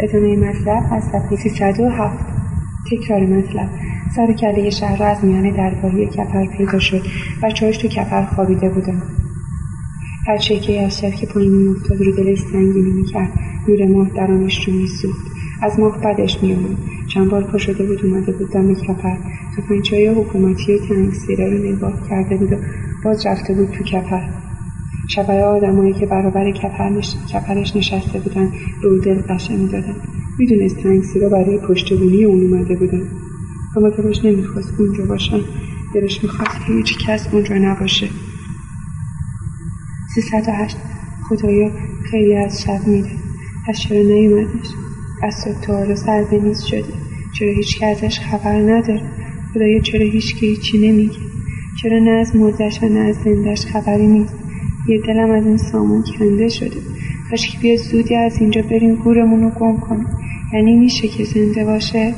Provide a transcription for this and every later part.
ادامه مطلب از صفحه 307 تکرار مطلب. سر کله شهر از میان درگاهی کپر پیدا شد و چاش تو کپر خوابیده بودند هر چکه از که پایین میافتاد رو دلش سنگینی می‌کرد نور ماه در آنش رو میسوخت. از ماه بدش میآمد. چند بار پا بود اومده بود دم کپر تفنگچهای حکومتی و تنگسیره رو نگاه کرده بود و باز رفته بود تو کپر شبهای آدمایی که برابر کپرش نشسته بودن به او دل قشه می‌دادن. می‌دونست تنگسیرا برای پشتبونی اون اومده بودن. اما دلش نمی‌خواست اونجا باشن. دلش می‌خواست هیچ کس اونجا نباشه. هشت. خدایا خیلی از شب میره. پس چرا نیومدش از صبح تا حالا سر به نیز شده. چرا هیچ ازش خبر نداره؟ خدایا چرا هیچ که هیچی نمیگه؟ چرا نه از مردش و نه از زندش خبری نیست؟ یه دلم از این سامون کنده شده. کاش بیا زودی از اینجا بریم گورمون رو گم کنیم. یعنی میشه که زنده باشه؟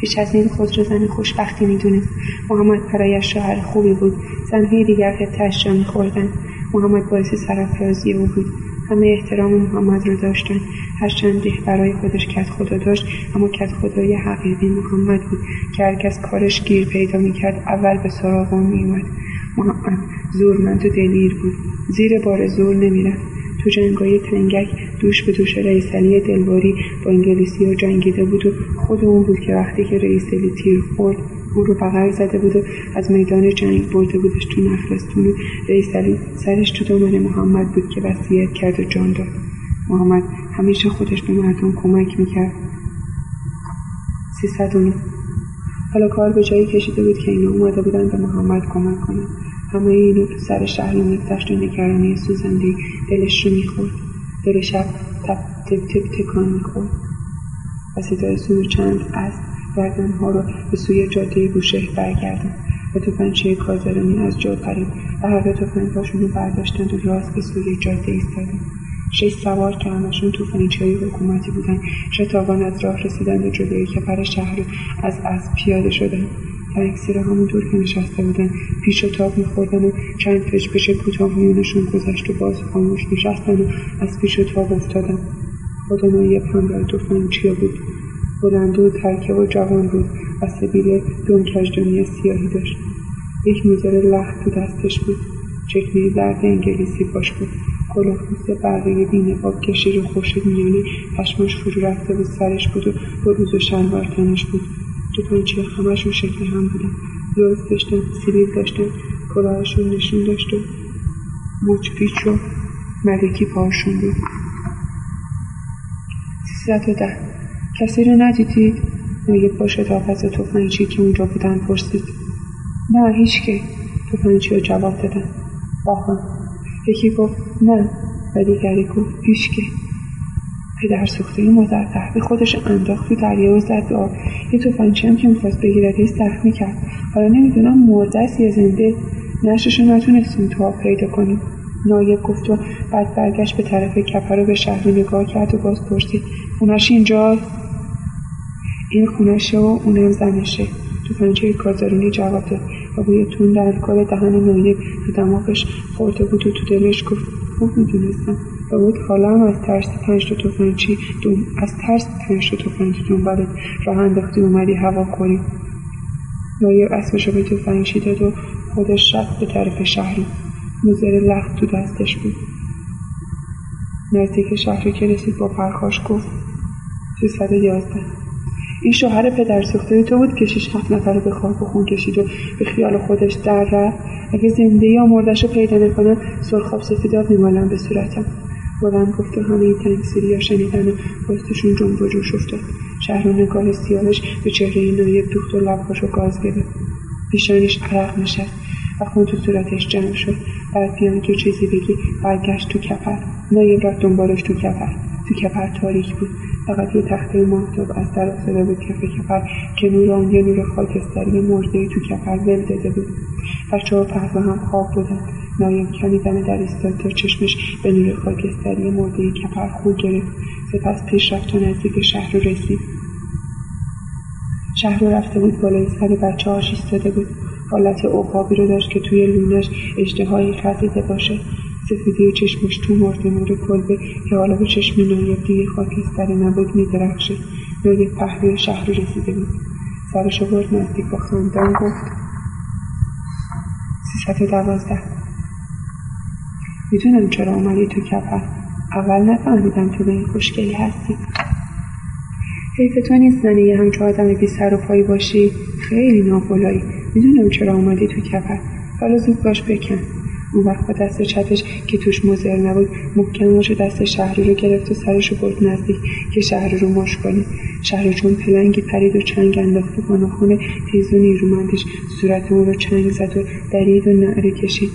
پیش از این خود رو زن خوشبختی می‌دونست محمد برایش شوهر خوبی بود. زنهای دیگر خطهاش را میخوردند محمد باعث سرافرازی او بود. همه احترام محمد رو داشتن. هرچند دیخ برای خودش کت خدا داشت اما کت خدای حقیقی محمد بود که هرکس کارش گیر پیدا می‌کرد اول به سراغ او میومد محمد زورمند و دلیر بود. زیر بار زور نمی‌رفت. تو جنگای تنگک دوش به دوش رئیسلی دلواری با انگلیسی ها جنگیده بود و خود اون بود که وقتی که رئیسلی تیر خورد او رو بغل زده بود و از میدان جنگ برده بودش تو نخلستون و رئیس علی سرش تو دامن محمد بود که وصیت کرد و جان داد. محمد همیشه خودش به مردم کمک می‌کرد. سیصد حالا کار به جایی کشیده بود که اینا اومده بودن به محمد کمک کنن. همه اینو تو سر شهر میگذشت و نگرانی سوزنده دلش رو می‌خورد. دل شب تپ تپ تپ تکان می‌خورد. و صدای زور چند از ها رو به سوی جاده بوشهر برگردن و توفنچه کازرانی از جا پرید و هر دو تفنگهاشون رو برداشتند و راست به سوی جاده ایستادند. شش سوار که همشون توفنچه های حکومتی بودن شتابان از راه رسیدند و جلوی کپر شهر از از پیاده شدند. تاکسی همون دور که نشسته بودن پیش و تاب میخوردن و چند پش کوتاه میونشون گذشت و باز خاموش نشستن و از پیش و تاب افتادن. خدا نایب هم بر توفنچیا بود؟ بلند و ترکه و جوان بود و سبیل دون کجدانی سیاهی داشت. یک میزر لخت تو دستش بود. چکنه درد انگلیسی باش بود. کلاهپوست برقی بینقاب که شیر خورشید میانه پشماش فرو رفته بود سرش بود و بروز و شلوار تنش بود. توپنچه همشون شکل هم بودن. لوز داشتن سیبیل داشتن کلاهشون نشون داشت و مچ پیچ و ملکی پاشون بود. سیصد و ده. کسی رو ندیدی؟ نایب با شتافت توفنچی که اونجا بودن پرسید. نه هیچ که توفنچی رو جواب دادن. باخون یکی گفت نه و دیگری گفت هیچ که پدر سوخته مزرزه به خودش انداخت تو دریا و زد به آب. یه توفنچی هم که می‌خواست بگیردش زخمی کرد. حالا نمی‌دونم مرده است یا زنده نشش نتونستیم تو آب پیدا کنیم. نایب گفت و بعد برگشت به طرف کپر رو به شهر نگاه کرد و باز پرسید خونش اینجا این خونشه و اونم زنشه. توفنچه کازارونی جواب داد و بوی تون در الکل دهن نایب تو دماغش خورده بود و تو دلش گفت خوب می‌دونستم. و بود. حالا هم از ترس پنج تا دوم از ترس پنج تا توفنچی دنبالت راه انداختی اومدی هوا خوری. نایب اسبش رو به توفنچی داد و خودش رفت به طرف شهری. موزر لخت تو دستش بود. نزدیک شهری که رسید با پرخاش گفت سیصد یازده. این شوهر پدر سوخته تو بود که شش هفت نفر رو به خواب و خون کشید و به خیال خودش در رفت. اگه زنده یا مردش رو پیدا نکنم سرخاب سفیداب میمالم به صورتم. بلند گفت و همه این تنگ ها شنیدن و باستشون جنب و جوش افتاد. شهر و نگاه سیاهش به چهره نایب دوخت و لبهاش رو گاز گرفت. پیشانش عرق نشست و خون تو صورتش جمع شد. بعد بیان تو چیزی بگی. برگشت تو کپر نایب رفت دنبالش تو کپر تو کپر تاریک بود. فقط یه تخته ماهتاب از در افتاده بود کف کپر که نور آن یه نور خاکستری مرده تو کپر ول داده بود. بچه ها پهلو هم خواب بودن. نایب کمی دم در ایستاد تا چشمش به نور خاکستری مرده کپر خو گرفت. سپس پیش رفت و نزدیک شهر رو رسید. شهر رو رفته بود بالای سر بچه هاش ایستاده بود. حالت عقابی رو داشت که توی لونش اجدهایی خزیده باشه. سفیدی چشمش تو مرده نور کلبه که حالا به چشم نایب دیگه خاکستری نبود میدرخشید. نایب پهلوی شهر رسیده بود. سرشو برد نزدیک با خندان گفت سیصد دوازده. می‌دونم چرا اومدی تو کپر اول نفهمیدم تو به این خوشگلی هستی. حیف تو نیست زنی یه همچه آدم بی سر و پایی باشی. خیلی ناپولایی می‌دونم چرا اومدی تو کپر حالا زود باش بکن. اون وقت با دست چپش که توش مزر نبود محکماش دست شهری رو گرفت و سرش رو برد نزدیک که شهری رو مش کنه. شهری چون پلنگی پرید و چنگ انداخت و با ناخون تیز و نیرومندش صورت اون رو چنگ زد و درید و نعره کشید.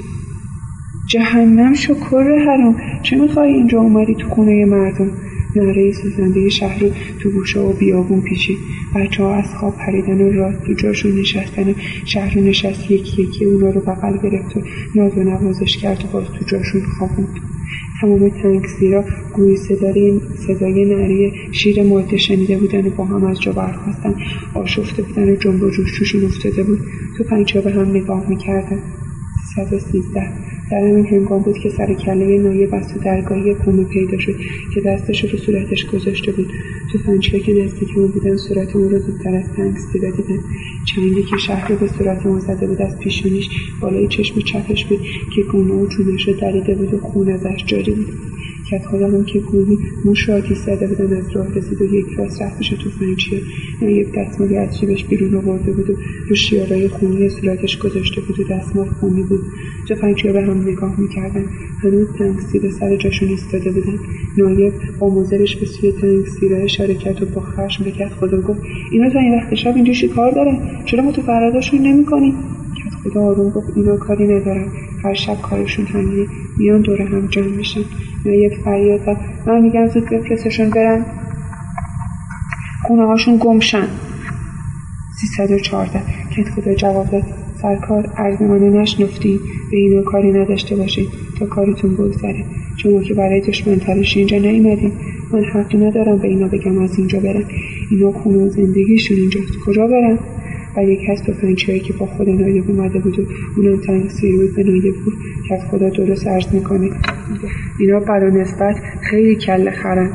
جهنم شکر حرام. چه می‌خوای اینجا اومدی تو خونه مردم؟ نعره سوزنده شهر رو تو گوشه و بیابون پیچید. بچه ها از خواب پریدن و راست تو جاشون نشستن شهر نشست یکی یکی اونا رو بغل گرفت و ناز و نوازش کرد و باز تو جاشون خوابوند تمام تنگسیرا گوی صدای صدای نعره شیر مرده شنیده بودن و با هم از جا برخواستن آشفته بودن و جنب و افتاده بود. تو پنجه به هم نگاه می‌کردن. سیصد و سیزده. در همین هنگام بود که سر کله نایب از تو درگاهی کنو پیدا شد که دستش رو صورتش گذاشته بود. تو فنچه که نزدیک اون بودن صورت اون رو زودتر از تنگ سیره دیدن. چنگی که شهر به صورت اون زده بود از پیشونیش بالای چشم چپش بود که گونه و چونش رو دریده بود و خون ازش جاری بود. کت خودم که گویی موش آتیش زده بودن از راه رسید و یک راست رفت پیش توفنچیه یک دستمالی از جیبش بیرون آورده بود و رو شیارای خونی صورتش گذاشته بود و دستمال خونی بود. توفنچیه به هم نگاه می‌کردن. هنوز تنگسیر سر جاشون ایستاده بودن. نایب با مزرش به سوی تنگسیره اشاره کرد و با خشم به کت خدا گفت اینا تا این وقت شب اینجا کار دارن؟ چرا متفرداشون نمی‌کنی؟ کت خدا آروم گفت اینا کاری ندارن. هر شب کارشون همینه میان دور هم جمع میشن. نایب فریاد زد. من میگم زود بفرستشون برن. خونه هاشون گمشن. سیصد و چارده کت خدا جواب داد. سرکار ارزمانه نشنفتیم به اینا کاری نداشته باشید. تا کارتون بگذره. شما که برای دشمن ترش اینجا نیومدیم من حقی ندارم به اینا بگم از اینجا برن. اینا خونه و زندگیشون اینجاست. کجا برن؟ و یکی از تفنگچیهایی که با خود نایب اومده بود و اونم تنگ بود به نایب بود. که از خدا درست عرض می‌کنه اینا برا نسبت خیلی کل خرن.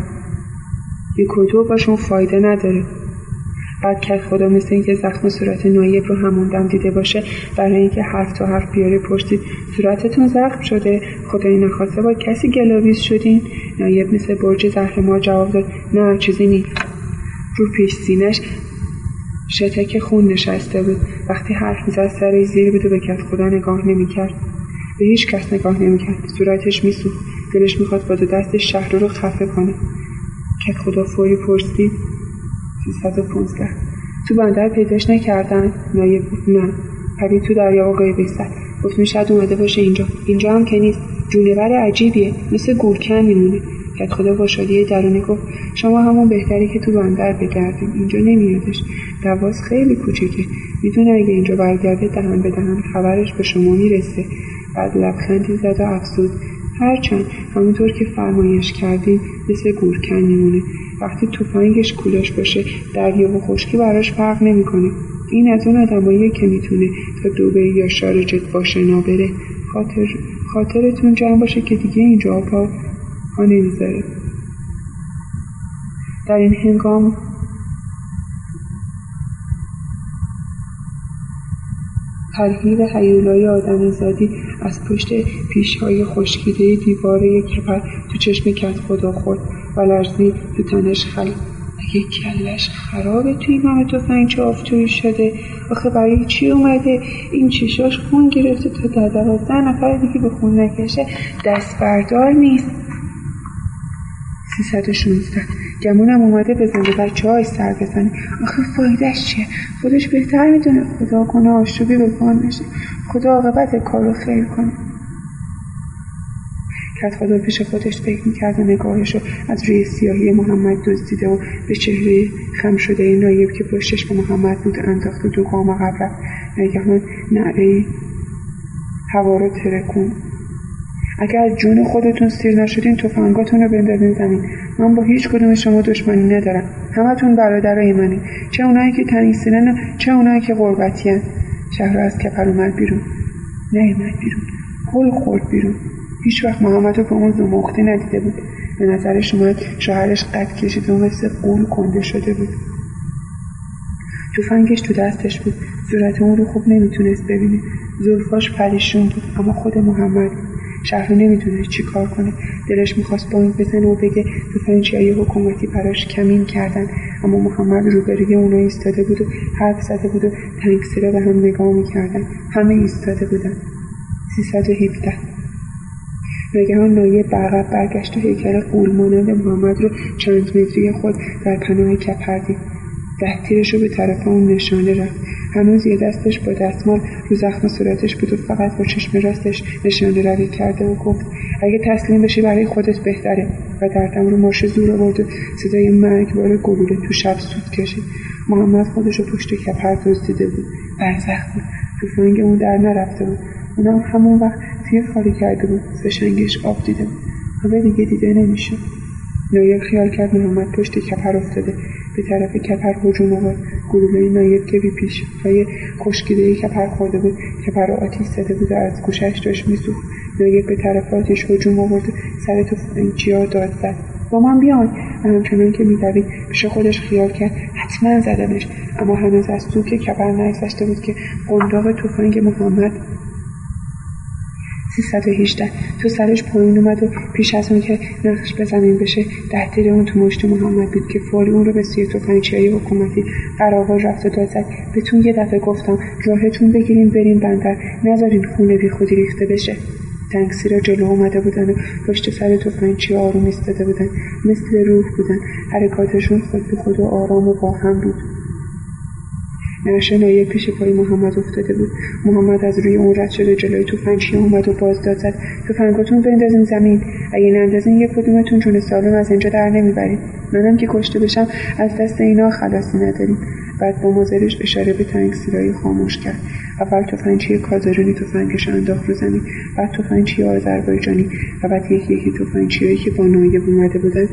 یک کتو باشون فایده نداره. بعد که خدا مثل اینکه زخم صورت نایب رو همون دم دیده باشه برای اینکه حرف تا حرف بیاره پرسید صورتتون زخم شده. خدای نخواسته با کسی گلاویز شدین. نایب مثل برج زهر ما جواب داد نه چیزی نیست. رو پیش سینش شتک خون نشسته بود. وقتی حرف می‌زد سر زیر بود و به کت خدا نگاه نمی‌کرد. به هیچ کس نگاه نمی‌کرد. صورتش میسوخت. دلش می‌خواد با دو دست شهر رو خفه کنه. کت خدا فوری پرسید 315 تو بندر پیداش نکردن. نایب نه. پرید تو دریا و قیبی زد گفت شاید اومده باشه اینجا. اینجا هم که نیست. جونور عجیبیه. مثل گورکن میمونه. کت خدا با شادی درونی گفت شما همون بهتری که تو بندر بگردیم اینجا نمیادش. دواز خیلی کوچیکه. می‌دونه اگه اینجا برگرده دهن به دهن خبرش به شما می‌رسه. بعد لبخندی زد و افزود هرچند همونطور که فرمایش کردیم مثل گورکن میمونه. وقتی توفنگش کولاش باشه دریا و خشکی براش فرق نمی‌کنه. این از اون آدمایی که می‌تونه تا دوبه یا شارجت باشه نابره خاطر خاطرتون جمع باشه که دیگه اینجا پا پا نمی‌ذاره. در این هنگام ترهیب حیولای آدم زادی از پشت پیشهای خشکیده دیوار کپر تو چشم کت خدا خورد و لرزی تو تنش خل اگه کلش خرابه توی من تو آفتوی شده؟ آخه برای چی اومده؟ این چشاش خون گرفته تا در نفر دیگه به خون نکشه. دست بردار نیست. سیصد و شونزده گمونم اومده بزنه بچه های سر بزنه. آخه فایدهش چیه؟ خودش بهتر می‌دونه. خدا کنه آشوبی به پان نشه. خدا عاقبت کار رو خیر کنه. کت خدا پیش خودش فکر می‌کرد و نگاهش رو از روی سیاهی محمد دزدیده و به چهره خم شده این نایب که پشتش به محمد بود انداخت و دو گام عقب رفت. ناگهان نعره هوا رو ترکون اگر از جون خودتون سیر نشدین تفنگاتون رو بندازین زمین. من با هیچ کدوم شما دشمنی ندارم. همتون برادرای منی چه اونایی که سینن چه اونایی که غربتی شهر از کپر اومد بیرون. نیومد بیرون. گل خورد بیرون. هیچ وقت محمد رو به اون زمختی ندیده بود. به نظرش اومد شوهرش قد کشید و مثل قول کنده شده بود. توفنگش تو دستش بود. صورت اون رو خوب نمی‌تونست ببینه. زلفاش پریشون بود. اما خود محمد شهر نمی‌تونست چی کار کنه. دلش می‌خواست بانک بزنه و بگه های حکومتی براش کمین کردن. اما محمد روبروی اونا ایستاده بود و حرف زده بود و به هم نگاه می‌کردن. همه ایستاده بودن. 317 ناگهان نایه برقب برگشت و هیکل قول مانند محمد رو چند متری خود در پناه کپر دید. ده رو به طرف اون نشانه رفت. هنوز یه دستش با دستمال رو زخم صورتش بود و فقط با چشم راستش نشانه روی کرده و گفت اگه تسلیم بشی برای خودت بهتره. و دردم رو ماشه زور آورد و صدای مرگبار گلوله تو شب سود کشید. محمد خودش رو پشت کپر دزدیده بود. برزخ بود. توفنگ اون در نرفته بود. اونم همون وقت تیر خالی کرده بود. فشنگش آب دیده بود. همه دیگه دیده نمیشه نایب خیال کرد محمد پشت کپر افتاده. به طرف کپر هجوم آورد. گلوله نایب که بی پیش های خشکیده کپر خورده بود کپر را آتیش زده بود و از گوشش داشت میسوخت. نایب به طرف آتیش هجوم آورد سر ها داد زد. با من بیان و همچنان که میدوید پیش خودش خیال کرد. حتما زدمش. اما هنوز از سوک کپر نگذشته بود که قنداق تفنگ محمد 318 تو سرش پایین اومد و پیش از اون که نقش به زمین بشه تیر اون تو مشت محمد بود که فوری اون رو به سوی های حکومتی قراول رفت و داد بهتون یه دفعه گفتم راهتون بگیرین برین بندر. نذارین خونه بی خودی ریخته بشه. تنگسی را جلو اومده بودن و پشت سر توفنچی آروم ایستاده بودن. مثل روح بودن. حرکاتشون خود به خود و آرام و با هم بود. نشه پیش پای محمد افتاده بود. محمد از روی اون رد شده جلوی توفنچی اومد و باز داد زد. توفنگاتون بندازین زمین. اگه نندازین یک کدومتون جون سالم از اینجا در نمی‌برید منم که کشته بشم از دست اینا خلاصی نداریم. بعد با مازرش اشاره به تنگ سیرایی خاموش کرد. اول تفنگچی کازارونی تفنگش انداخت رو زمین بعد تفنگچی آذربایجانی و بعد یکی یکی تفنگچیهایی که با نایب اومده بودن.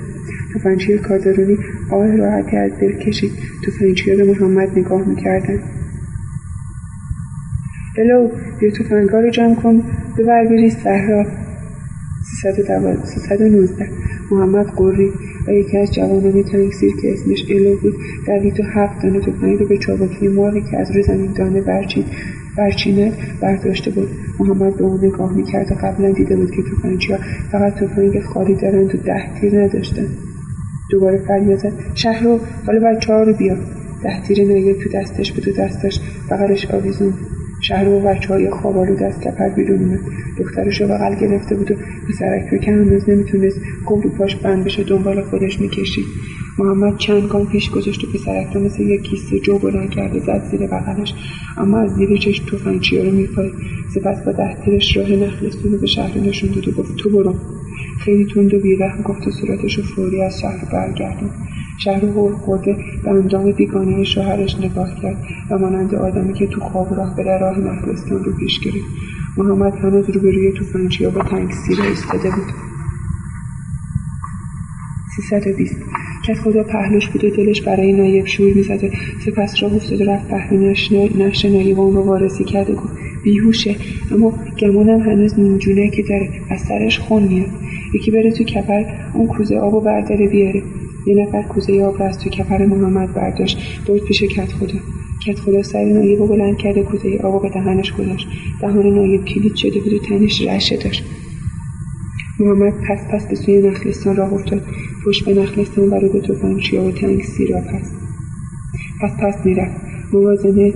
تفنگچی کازارونی آه راحتی از دل کشید تفنگچیها به محمد نگاه می‌کردن. الو بیا تفنگها رو جمع کن. ببر بری صحرا. 319 محمد قوری و یکی از جوانان تنگسیر که اسمش الو بود دوید و هفت دانه تفنگ رو به چابکی ماری که از روی زمین دانه برچید برچینه برداشته بود. محمد به اون نگاه می‌کرد و قبلا دیده بود که ها فقط تفنگ خالی دارند و ده تیر نداشتن دوباره فریاد زد. شهرو حالا بچه ها رو بیا ده تیر نایب تو دستش بود و دستش بغلش آویزون شهر و بچه های خوابالو دست کپر بیرون اومد. دخترش رو بغل گرفته بود و پسرک رو که هنوز نمی‌تونست گم پاش بند بشه دنبال خودش می‌کشید. محمد چند گام پیش گذاشت و پسرک رو مثل یک کیسه جو بلند کرده زد زیر بغلش. اما از زیر چشم توفنگچیا رو میپای سپس با ده تیرش راه نخلستون رو به شهر نشون داد و گفت تو برو. خیلی تند و بیرحم گفت و صورتش رو فوری از شهر برگردون. شهر هول خورده به اندام بیگانه شوهرش نگاه کرد و مانند آدمی که تو خواب راه به راه نخلستان رو پیش گرفت. محمد هنوز روبروی توفنچیا با تنگ سیر ایستاده بود. 320 کس خدا پهلوش بود و دلش برای نایب شور می‌زد و سپس راه افتاد و رفت پهلو نقش نایب اون رو وارسی کرد و گفت بیهوشه. اما گمانم هنوز نیمجونه که داره از سرش خون میاد. یکی بره تو کپر اون کوزه آب و برداره بیاره. یه نفر کوزه آب را از تو کپر محمد برداشت. برد پیش کت خدا. کت خدا سر نایب و بلند کرده کوزه آب به دهنش گذاشت. دهان نایب کلید شده بود و تنش رشه داشت. محمد پس پس به سوی نخلستان راه افتاد. پشت به نخلستان رو به توفنچیا و تنگ سیرا پس پس پس می‌رفت. موازنه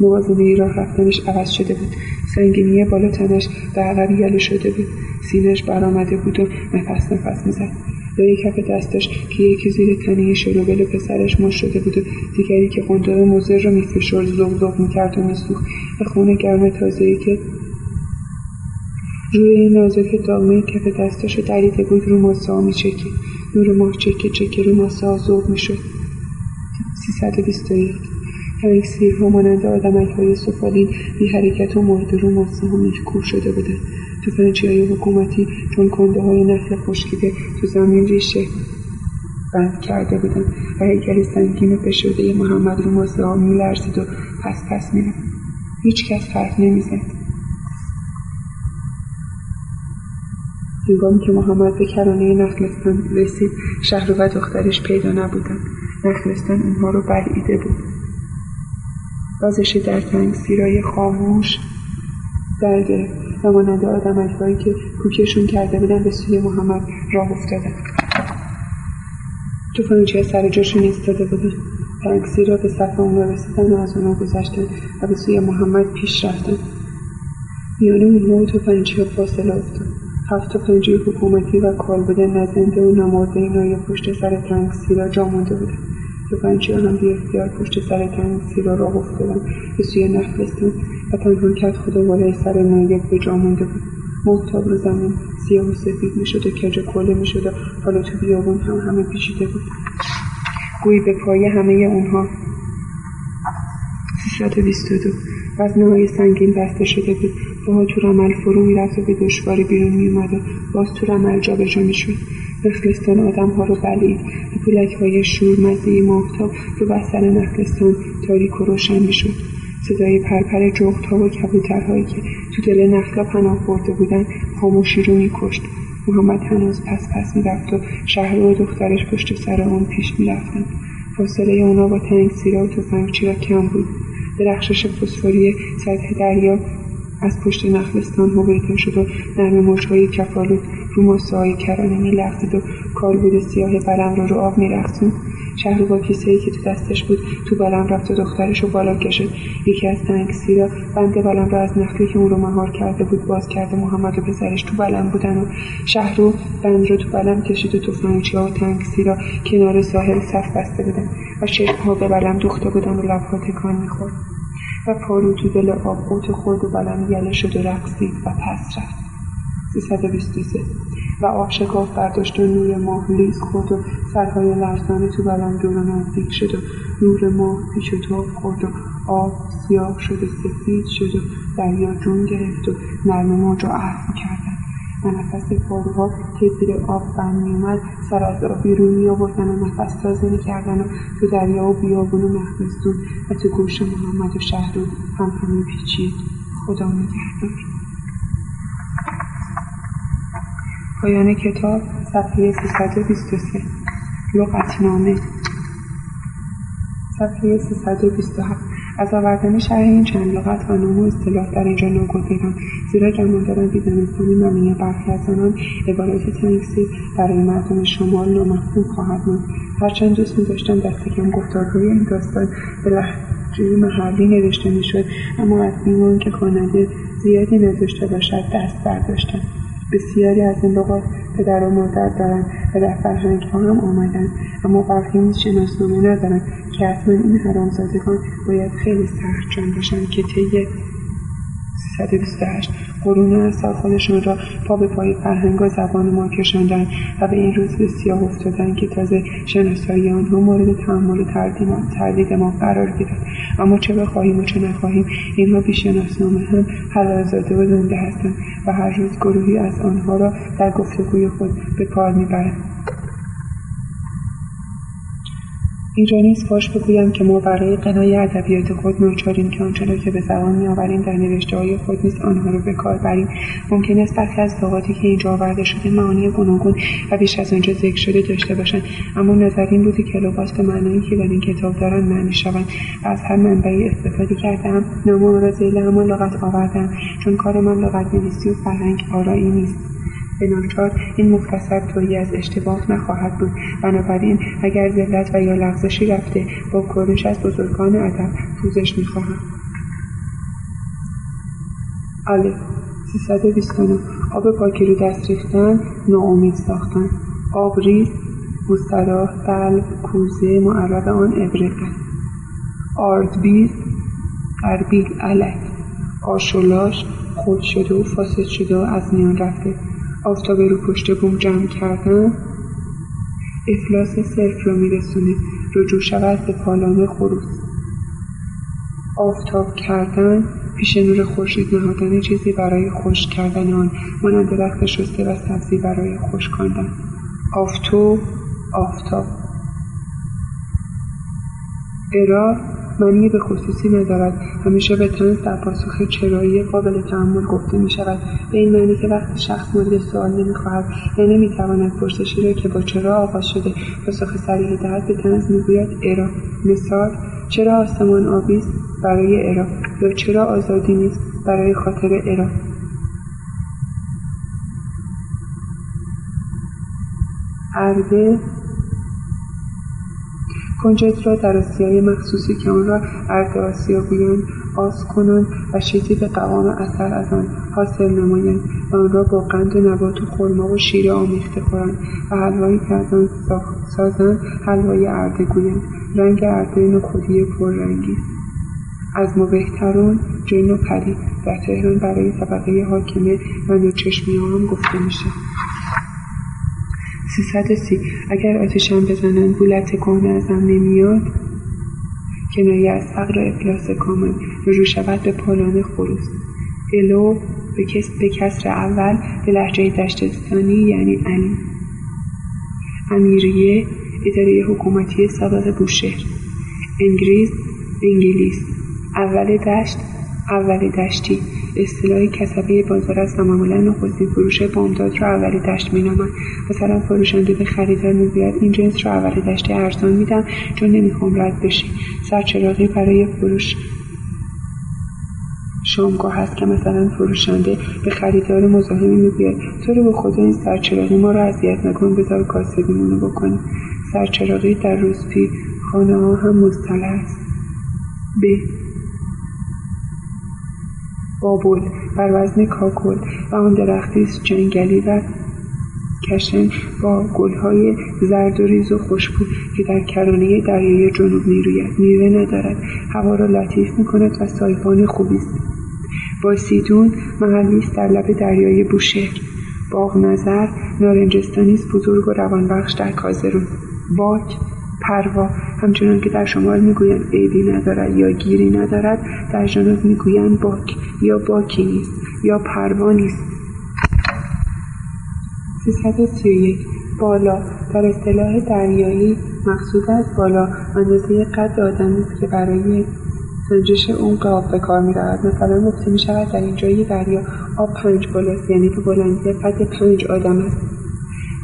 موازنه راه رفتنش عوض شده بود. سنگینی بالا تنش به عقب یله شده بود. سینش برآمده بود و نفس نفس می‌زد. لای کف دستش که یکی زیر تنه شروبل پسرش مش شده بود و دیگری که قنداق مزر را میفشرد زغ می‌کرد و میسوخت. به خونه گرم تازهای که روی نازک داغمه کف دستش رو دریده بود رو ماسه ها میچکید. نور ماه چکه چکه رو ماسه ها زوب می‌شد. 321 ها مانند آدمک های سفالین بی حرکت و مرده رو ماسه ها شده بودند. توفنچی های حکومتی چون کنده های نخل خشکیده تو زمین ریشه بند کرده بودن. و هیکلی سنگین بشده محمد رو ماسه میلرزید و پس پس می‌رفت. هیچ کس حرف نمی‌زد. هنگامی که محمد به کرانه نخلستان رسید شهر و دخترش پیدا نبودند نخلستان اونها رو بلعیده بود. وزش در تنگ سیرای خاموش در گرفت و مانند آدمکهایی که کوکشون کرده بودن به سوی محمد راه افتادن. توفانچی سر جاشون ایستاده بودن. تنگسی را به صف اونا رسیدن و از اونا گذشتن و به سوی محمد پیش رفتن. میان اونها و توفنچی فاصله افتاد. هفت تفنگچی حکومتی و کالبد نزنده و نمرده نای پشت سر تنگسی را جا مونده بودن توفنچی هم بی اختیار پشت سر تنگسی را راه افتادن. به سوی نخلستان و تنها کت خدا بالای سر نایب به جا بود. محتاب رو زمین سیاه و سفید می‌شد و کج کله می‌شد و حالا تو بیابون هم همه پیچیده بود. گویی به پای همه اونها. 322 وزنه های سنگین بسته شده بود. پاها تو رمل فرو می‌رفت و به دشواری بیرون میومد و باز تو رمل جابجا می‌شد. نخلستان آدم ها رو بلید. به پولک های شور مزه ماهتاب رو بستر نخلستان تاریک و روشن می‌شد. صدای پرپر جغت ها و کبوترهایی که تو دل نخلا پناه برده بودن خاموشی رو میکشت. محمد هنوز پس پس می‌رفت و شهر و دخترش پشت سر اون پیش می‌رفتند. فاصله اونا با تنگ سیرا و تفنگچی را کم بود. درخشش فسفوری سطح دریا از پشت نخلستان هویدا شد و نرم موجهای کفالود رو ماسه های کرانه میلغزید و کالبد سیاه بلم را رو آب میرفتون شهر با کیسه که تو دستش بود تو بلم رفت و دخترش رو بالا کشید یکی از تنگ سیرا بند بلم را از نخلی که اون رو مهار کرده بود باز کرده محمد و پسرش تو بلم بودن و شهرو بند رو تو بلم کشید و تفنگچی ها و تنگ سیرا کنار ساحل صف بسته بودن و چشمها به بلم دوخته بودن و لبها تکان می‌خورد. و پارو تو دل آب قوت خورد و بلم یله شد و رقصید و پس رفت. 323 و آب برداشت و نور ماه لیز خورد و سرهای لرزانه تو بلم دور نزدیک شد و نور ماه پیش و تاب خورد و آب سیاه شد و سفید شد و دریا جون گرفت و نرم موج و عرف کردن و نفس پاروها که زیر آب بند میومد سر از آب بیرون میآوردن و نفس تازه می‌کردن و تو دریا و بیابون و مهمستون و تو گوش محمد و شهر هم همه پیچید. خدا نگهدار. پایان کتاب صفحه 323 لغتنامه. صفحه 327 از آوردن شرح این چند لغت و نام و اصطلاح در اینجا ناگزیرم. زیرا گماندارم بیدانستن معنی برخی از آنان عبارات تنگسی برای مردم شمال نامفهوم خواهد ماند هرچند دوست میداشتم دست کم گفتارهای این داستان به لهجه محلی نوشته می‌شد اما از بیمان که خواننده زیادی نداشته باشد دست برداشتم. بسیاری از این لغات پدر و مادر دارند و در فرهنگ ها هم آمدن. اما برخی نیز شناسنامه ندارند که حتما این حرامزادگان باید خیلی سخت باشند که طی 328 قرون اثر خودشان را پا به پای فرهنگ و زبان ما کشاندند و به این روز به سیاه افتادند که تازه شناسایی آنها مورد تحمل تردید ما قرار گیرد اما چه بخواهیم و چه نخواهیم اینها بیشناسنامه هم حلالزاده و زنده هستند و هر روز گروهی از آنها را در گفتگوی خود به کار می‌برند. اینجا نیز فاش بگویم که ما برای قنای ادبیات خود ناچاریم که آنچه را که به زبان میآوریم در نوشته های خود نیز آنها را به کار بریم. ممکن است برخی از لغاتی که اینجا آورده شده معانی گوناگون و بیش از آنجا ذکر شده داشته باشند. اما نظر این بوده که لغات به معنایی که در این کتاب دارند معنی شوند. و از هر منبعی استفاده کردهام نام آن را زیل همان لغت آوردم. چون کار من لغت نویسی و فرهنگ آرایی نیست. به ناچار این مختصر تویی از اشتباه نخواهد بود. بنابراین اگر ذلت و یا لغزشی رفته با کرنش از بزرگان ادب پوزش می‌خواهم. الف 329 آب پاکی رو دست ریختن ناامید ساختن. آب ریز مستراح قلب کوزه معرب آن ابرقه. آردبیز قربیل علک. آشولاش خود شده و فاسد شده و از میان رفته. آفتاب رو پشت بوم جمع کردن افلاس صرف را میرسونه. رجوع شود به پالان خروس. آفتاب کردن پیش نور خورشید نهادن چیزی برای خوش کردن آن. مانند درخت شسته و سبزی برای خوش کندن آفتو آفتاب. ارا معنی به خصوصی ندارد همیشه به تنز در پاسخ چرایی قابل تحمل گفته می شود به این معنی که وقتی شخص مورد سوال نمی‌خواهد یا نمی‌تواند پرسشی را که با چرا آغاز شده پاسخ صریحی دهد به تنز می‌گوید ارا. مثال چرا آسمان آبی است؟ برای ارا. یا چرا آزادی نیست؟ برای خاطر ارا. ارده کنجد را در آسیای مخصوصی که آن را ارد آسیا گویند آس کنند و به قوام اثر از آن حاصل نمایند و آن را با قند و نبات و خرما و شیره آمیخته خورند و حلوایی که از آن سازند حلوای ارده گویند. رنگ ارده نخودی پررنگی. از ما بهترون جن و پری. در تهران برای طبقه حاکمه و نوچشمی هم گفته میشه. 330 اگر آتیشم بزنن بولت کهنه ازم نمیاد کنایه از فقر افلاس کامل رجوع شود به پالان خروس. الو به, کس به کسر اول به لحجه دشتستانی یعنی علی. امیریه اداره حکومتی سابق بوشهر. انگریز انگلیس. اول دشت اول دشتی. اصطلاح کسبه بازار است و معمولا نخستین فروش بامداد را اولی دشت مینامند. مثلا فروشنده به خریدار می‌گوید این جنس را اولی دشتی ارزان میدم چون نمی‌خوام رد بشی. سرچراغی برای فروش شامگاه هست که مثلا فروشنده به خریدار مزاحمی می‌گوید تو رو به خدا این سرچراغی ما رو اذیت نکن بذار کاسبیمونو بکنیم. سرچراغی در روزپی خانه ها هم مصطلح است. ب. بابل بر وزن کاکل و آن درختی جنگلی و کشن با گلهای زرد و ریز و خوشبو که در کرانه دریای جنوب می‌روید. میوه ندارد. هوا را لطیف می‌کند و سایبان خوبی است. سیدون محلی است در لب دریای بوشهر. باغ نظر نارنجستانی است بزرگ و روانبخش در کازرون. باک پروا. همچنان که در شمال می‌گویند عیبی ندارد یا گیری ندارد در جنوب می‌گویند باک یا باکی نیست یا پروا نیست. 331 بالا. در اصطلاح دریایی مقصود از بالا. اندازه قد آدمی است که برای سنجش اون قاب به کار می‌رود. مثلا گفته می شود در اینجای دریا. آب پنج بالاست یعنی به بلندی قد پنج آدم است.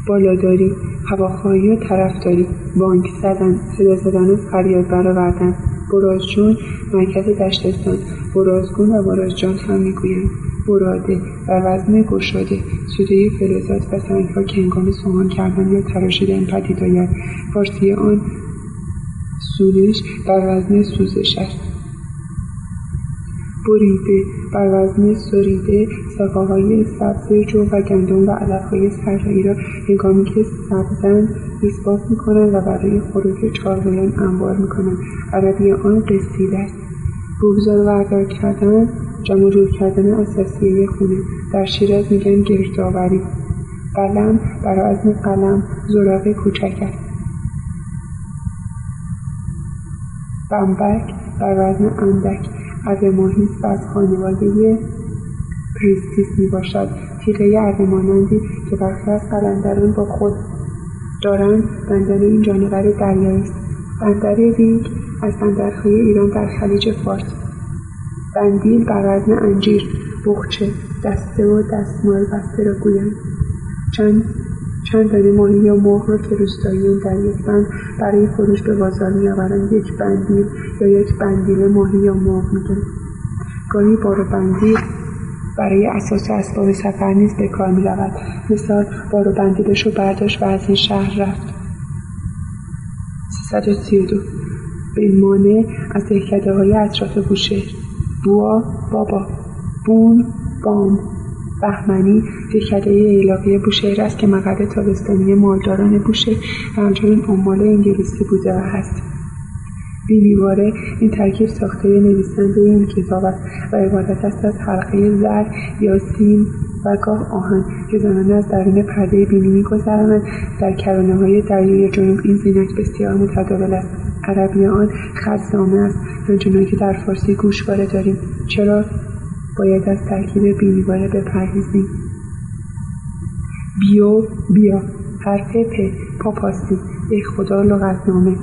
بالاداری. هواخواهی و طرفداری. بانک زدن صدا زدن و فریاد برآوردن. برازجون مرکز دشتستان. برازگون و برازجان هم می‌گویند. براده و وزن گشاده. سوده فلزات و سنگها که هنگام سوهان کردن یا تراشیدن پدید آید. فارسی آن سودش بر وزن سوزش است. بریده بر وزن سریده ساقههای سبز جو و گندم و علفهای صحرایی را هنگامی که سبزند اثبات می‌کنند و برای خروج چارگویان انبار می‌کنند. عربی آن قصیده است بگذار وردار کردن جمع جور کردن اساسیه خونه. در شیراز میگن گردآوری. قلم بر وزن قلم زراق کوچک است. بمبک بر وزن اندک. است و از خانواده Pristis می باشد تیغه اره مانندی که برخی از قلندران با خود دارند بندر این جانور دریایی است. بندر ریگ از بندرهای ایران در خلیج فارس. بندیل بر وزن انجیر بخچه دسته و دستمال بسته را گویند. چند چند دانه ماهی یا مرغ را که روستاییان در یک بند برای فروش به بازار میآورند یک بندیل یک بندیل ماهی یا مرغ میگن گاهی بار بندیل برای اساس اسباب سفر نیز به کار می‌رود. مثال بار بندیلش رو برداشت و از این شهر رفت. 332 به مانع از دهکده های اطراف بوشهر بوا بابا بون بام بهمنی دهکده ایلاقی بوشهر است که مقر تابستانی مالداران بوشهر و همچنین عمال انگلیسی بوده و هست بینیواره این ترکیب ساخته نویسنده این کتاب است و عبارت است از حلقه زر یا سیم و گاه آهن که زنان از درون پرده بینی میگذرانند. در کرانه های دریای جنوب این زینک بسیار متداول است. عربی آن خزامه است همچنان که در فارسی گوشواره داریم. چرا؟ باید از ترکیب بینیواره بپرهیزیم. بیو بیا. حرف پ پاپاسی. به خدا لغتنامه.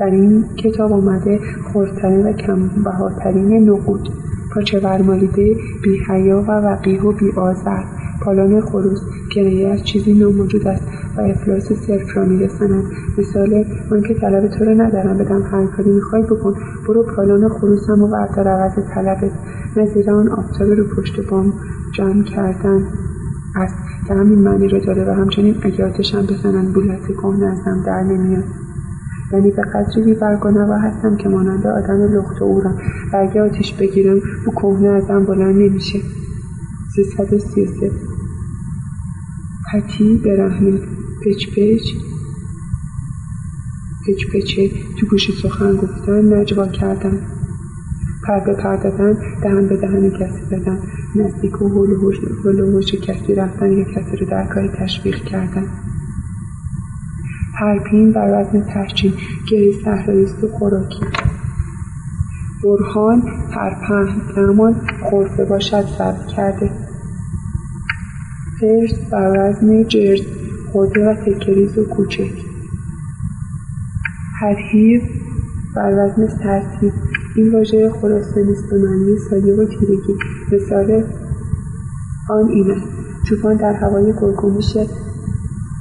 در این کتاب آمده خردترین و کمبهاترین نقود. پاچه برمالیده بیحیا و وقیح و بیآزر پالان خروس کنایه از چیزی ناموجود است و افلاس صرف را میرساند. مثال من که طلب تو رو ندارم بدم هر کاری می‌خوای بکن. برو پالان خروسم و بردار عوض طلبت. نظیر آن آفتاب رو پشت بام جمع کردن است که همین معنی را داره و همچنین اگه آتشم بزنن بولت کهنه ازم در نمیاد. یعنی به قدری بیبرگنوا هستم که مانند آدم لخت و اورم. و اگه آتیش بگیرم او کهنه ازم بلند نمیشه. سیصد و سی و سه. پتی برهنه. پچ پچ. پچ پچه تو گوشی سخن گفتن نجوا کردن پر به پر دادن دهن به دهن کسی زدن نزدیک و هول و کسی رفتن یا کسی رو در کاری تشویق کردن ترپین بر وزن ترچین گری صحراییست و خوراکی. برهان ترپهن اما خورفه باشد ضبط کرده. پرس بر وزن جرز خورده و تکریز و کوچک. ترهیب بر وزن ترتیب این واژه خراسانی است به معنی سایه و تیرگی. مثال آن این است. در هوای گرگومیش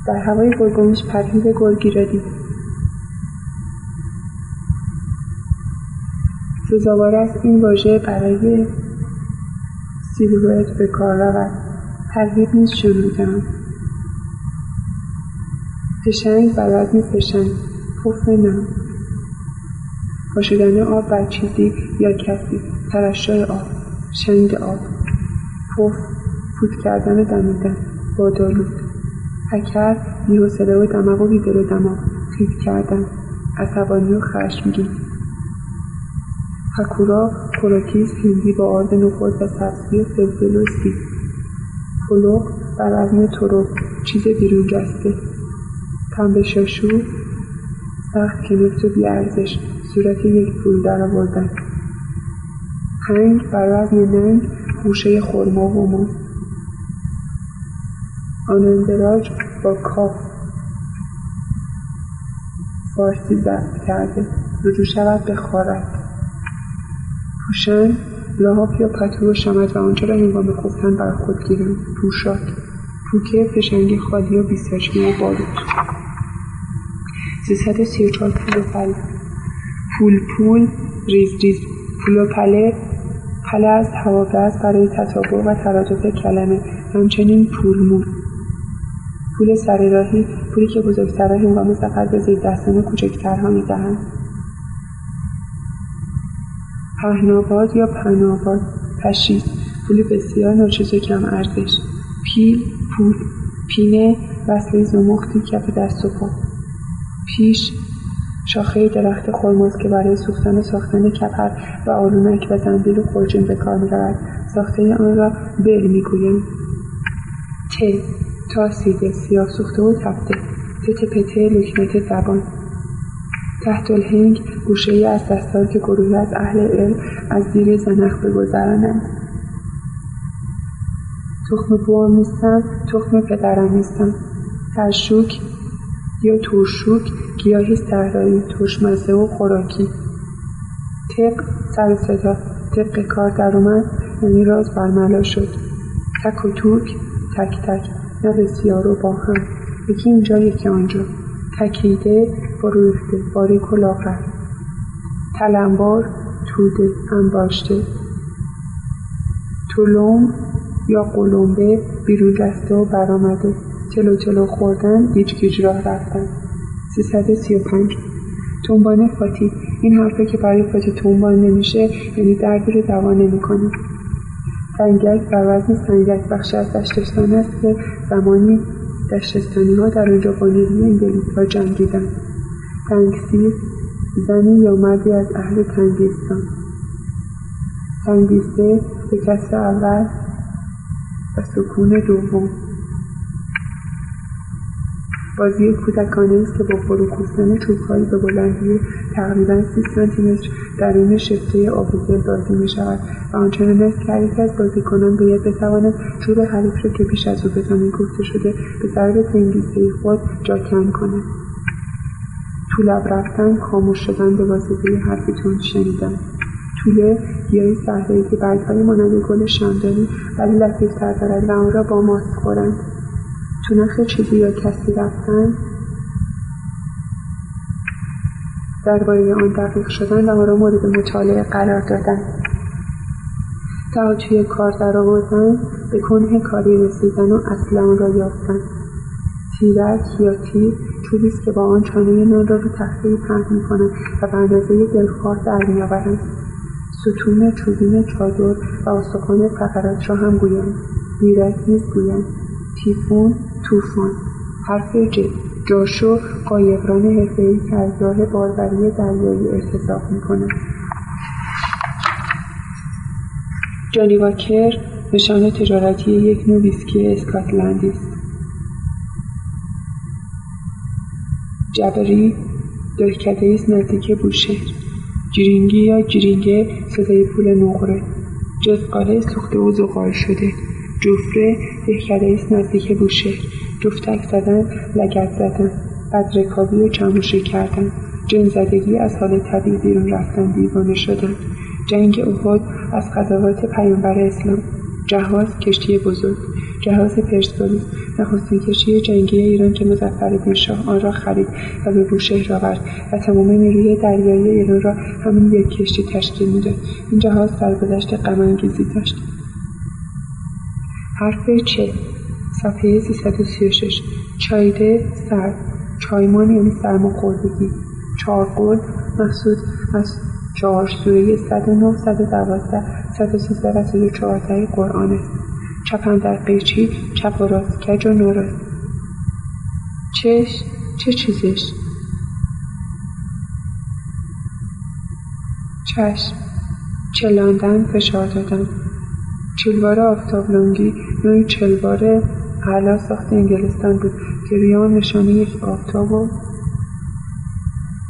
در هوای گرگومیش پرهیب گرگی را دید سزاوار است این واژه برای سیلویت به کار رود ترهیب نیز شنودم پشنگ بر وزن پشنگ پف نم پاشدن آب بر چیزی یا کسی ترشح آب شنگ آب پف فوت کردن دمیدن بادالود پکر بیحوصله و دماغ و بیدل دماغ خیت کردن. عصبانی و خشمگین پکورا خوراکیز هندی با آرد نخود و سبزی فلفل و سیب. پلوغ بر وزن ترک چیز بیرون جسته. پنبه شاشو سخت کنفت و بیارزش. صورت یک پول درآوردن هنگ بر وزن ننگ گوشه خرما و مو آنندراج با کاف فارسی ضبط کرده. رجوع شود به خارت پوشن لحاف یا پتو و شمد و آنچه را هنگام خفتن بر خود گیرند پوشاد پوکه فشنگ خالی و بیساچمه و باروت سیصد و سی و چهار پول و پله. پول پول ریز ریز. پول و پله. پله از هواگز برای تطابق و ترادف کلمه. همچنین پولمون پول سر راهی پولی که بزرگترها هنگام سفر به زیر دستان کوچکترها می‌دهند. پهناباد یا پهناباد پشیز پول بسیار ناچیز و کم ارزش. پیل پول پینه وصله زمختی کف دست و پا. پیش شاخه درخت خرماست که برای سوختن و ساختن کپر و آلونک و زنبیل و خرجین به کار می‌رود. ساخته آن را بل می‌گویند. ت. تاسیده سیاه سوخته و تفته. تته پته لکنت زبان. تحت الهنگ گوشه ای از دستار که گروهی از اهل علم از زیر زنخ بگذرانند تخم بوام نیستم تخم پدرم نیستم. ترشوک یا تورشوک گیاهی صحرایی ترشمزه و خوراکی. تق سر صدا طبق کار در اومد یعنی راز برملا شد. تک و توک تک تک. نه بسیار و با هم. یکی اینجا یکی آنجا. تکیده فروخته باریک و لاغر تلمبار توده انباشته. تلوم یا قلمبه بیرون دسته و برآمده. تلو تلو خوردن گیج گیج راه رفتن. سیصد سی و پنج. تنبانه فاتی. این حرفه که برای فاتی تنبان نمیشه یعنی دردی رو دوا نمی‌کنه سنگک بر وزن سنگک بخش از دشتستان است که زمانی دشتستانی ها در آنجا با نیروی انگلیسی ها جنگیدند تنگسیر زنی یا مردی از اهل تنگیستان تنگیسته به کسر اول و سکون دوم. بازی کودکانه است که با فرو کوفتن چوبهایی به بلندی تقریبا سی سانتیمتر درون شفته آبگل بازی می شود و آنچنان است که هر از بازیکنان باید بتواند چوب حریف را که پیش از او به زمین کوفته شده به ضرب تنگیزهای خود جاکن کند. تو لب رفتن خاموش شدن به واسطه حرفی تون شنیدن طوله گیاهی صحرایی که برگهای مانند گل شاندانی ولی لطیفتر دارد و آن را با ماست خورند. تو نخ چیزی یا کسی رفتن درباره آن دقیق شدن و آن را مورد مطالعه قرار دادن. تا توی کار درآوردن به کنه کاری رسیدن و اصل آن را یافتن. تیرک یا تیر چوبی که با آن چانه نان را به تخته پهن می‌کنند و به اندازه دلخواه در میآورند. ستون چوبین چادر و استخوان فقرات را هم گویند. میرک نیز گویند. تیفون توفان حرف ج جاشو قایقران حرفهای که از راه باربری دریایی ارتزاق می‌کند. جانی واکر نشان تجارتی یک نوع ویسکی اسکاتلندی است. جبری دهکده است نزدیک بوشهر جرینگی یا جرینگه صدای پول نقره. جزقاله سوخته و زغال شده. جفره دهکده است نزدیک بوشهر جفتک زدن لگت زدن بدرکابی و چموشی کردن. جنزدگی از حال طبیعی بیرون رفتن دیوانه شدن. جنگ احد از غزوات پیامبر اسلام. جهاز کشتی بزرگ جهاز پرسپولیس. نخستین کشتی جنگی ایران که مظفرالدین شاه آن را خرید و به بوشهر آورد و تمام نیروی دریایی ایران را همین یک کشتی تشکیل می‌داد. این جهاز سرگذشت غمانگیزی داشت. حرف چه؟ صفحه 336 چایده سر. چایمان یعنی سرماخوردگی. چارقل محسود از چهار سوره 109 112 113 و 114 قرآن. است چپ در قیچی چپ و راست کج و نوراست چش چه چیزش؟ چشم چلاندن فشار دادن. چلوار آفتاب لنگی نوعی چلوار اعلی ساخت انگلستان بود که ریان نشانه یک آفتاب و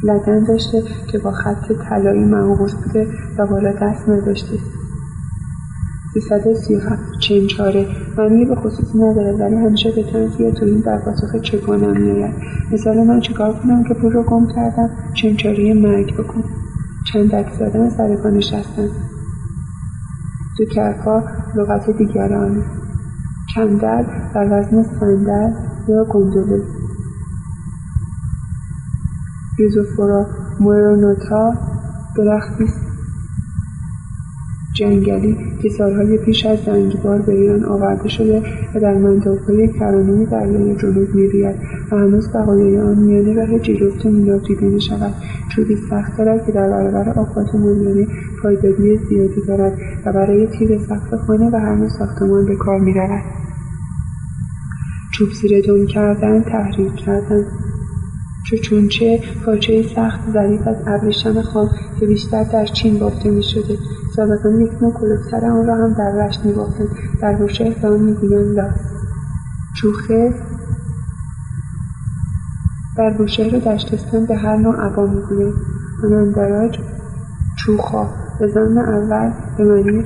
لگن داشته که با خط طلایی منقوش بوده و بالا دست نوشته 337 چنچاره. معنی به خصوصی نداره ولی همیشه به طنز یا توهین در پاسخ چگونه میآید؟ مثال من چیکار کنم که پول رو گم کردم چنچاره مرگ بکن چندک زدن سر پا نشستن. کرپا لغت دیگران. کندر بر وزن صندل یا گندله ریزوفورا مورونوتا درختی جنگلی که سالهای پیش از زنگبار به ایران آورده شده و در منطقههای کرانه دریای جنوب می‌روید و هنوز بقایای آن میان راه جیرفت و میلاد دیده می‌شود. چوبی سخت دارد که در برابر آفات موریانه پایداری زیادی دارد و برای تیر سقف خانه و همه ساختمان به کار می‌رود. چوب زیر دم کردن تحریک کردن. چو چونچه پارچه سخت ظریف از ابریشم خام که بیشتر در چین بافته می‌شده. سابقا یک نوع کلوفتر آن را هم در رشت میبافتند. در بوشهر به آن می‌گویند لاس چوخه. در بوشهر و دشتستان به هر نوع عبا می‌گویند آن چوخا. به اول به معنی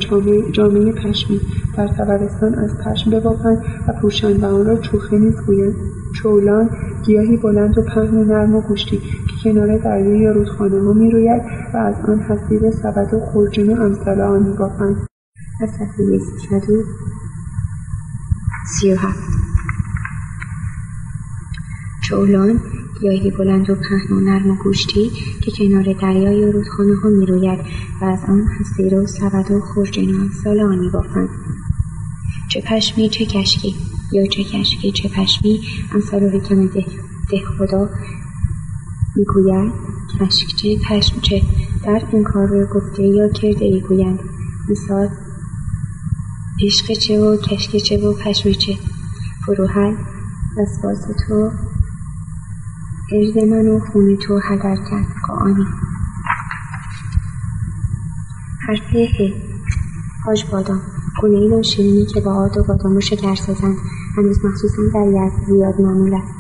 جامعه پشمی در طبرستان از پشم ببافند و پوشند و آن را چوخه نیز گویند چولان گیاهی بلند و پهن و نرم و گوشتی که کنار دریا یا رودخانهها می‌روید و از آن حصیر سبد و خرجین و امثال آن میبافند از صفحه سی و هفت. چولان گیاهی بلند و پهن و نرم و گوشتی که کنار دریا یا رودخانه ها می روید و از آن حصیر و سبد و خرجین و امثال آن می بافند. چه پشمی چه کشکی. یا چه کشکی چه پشمی امثال حکم ده, ده خدا می‌گوید. کشکچه پشمچه در این کار رو گفته یا کرده ای گویند. مثال چه و کشکچه و پشمچه فروحل وسواس تو ارد من و خون تو هدر کرد قاانی حرف ه حاج بادام گونه ای شیرینی که با آد و بادام و شکر سازند هنوز مخصوصا در یزد زیاد معمول است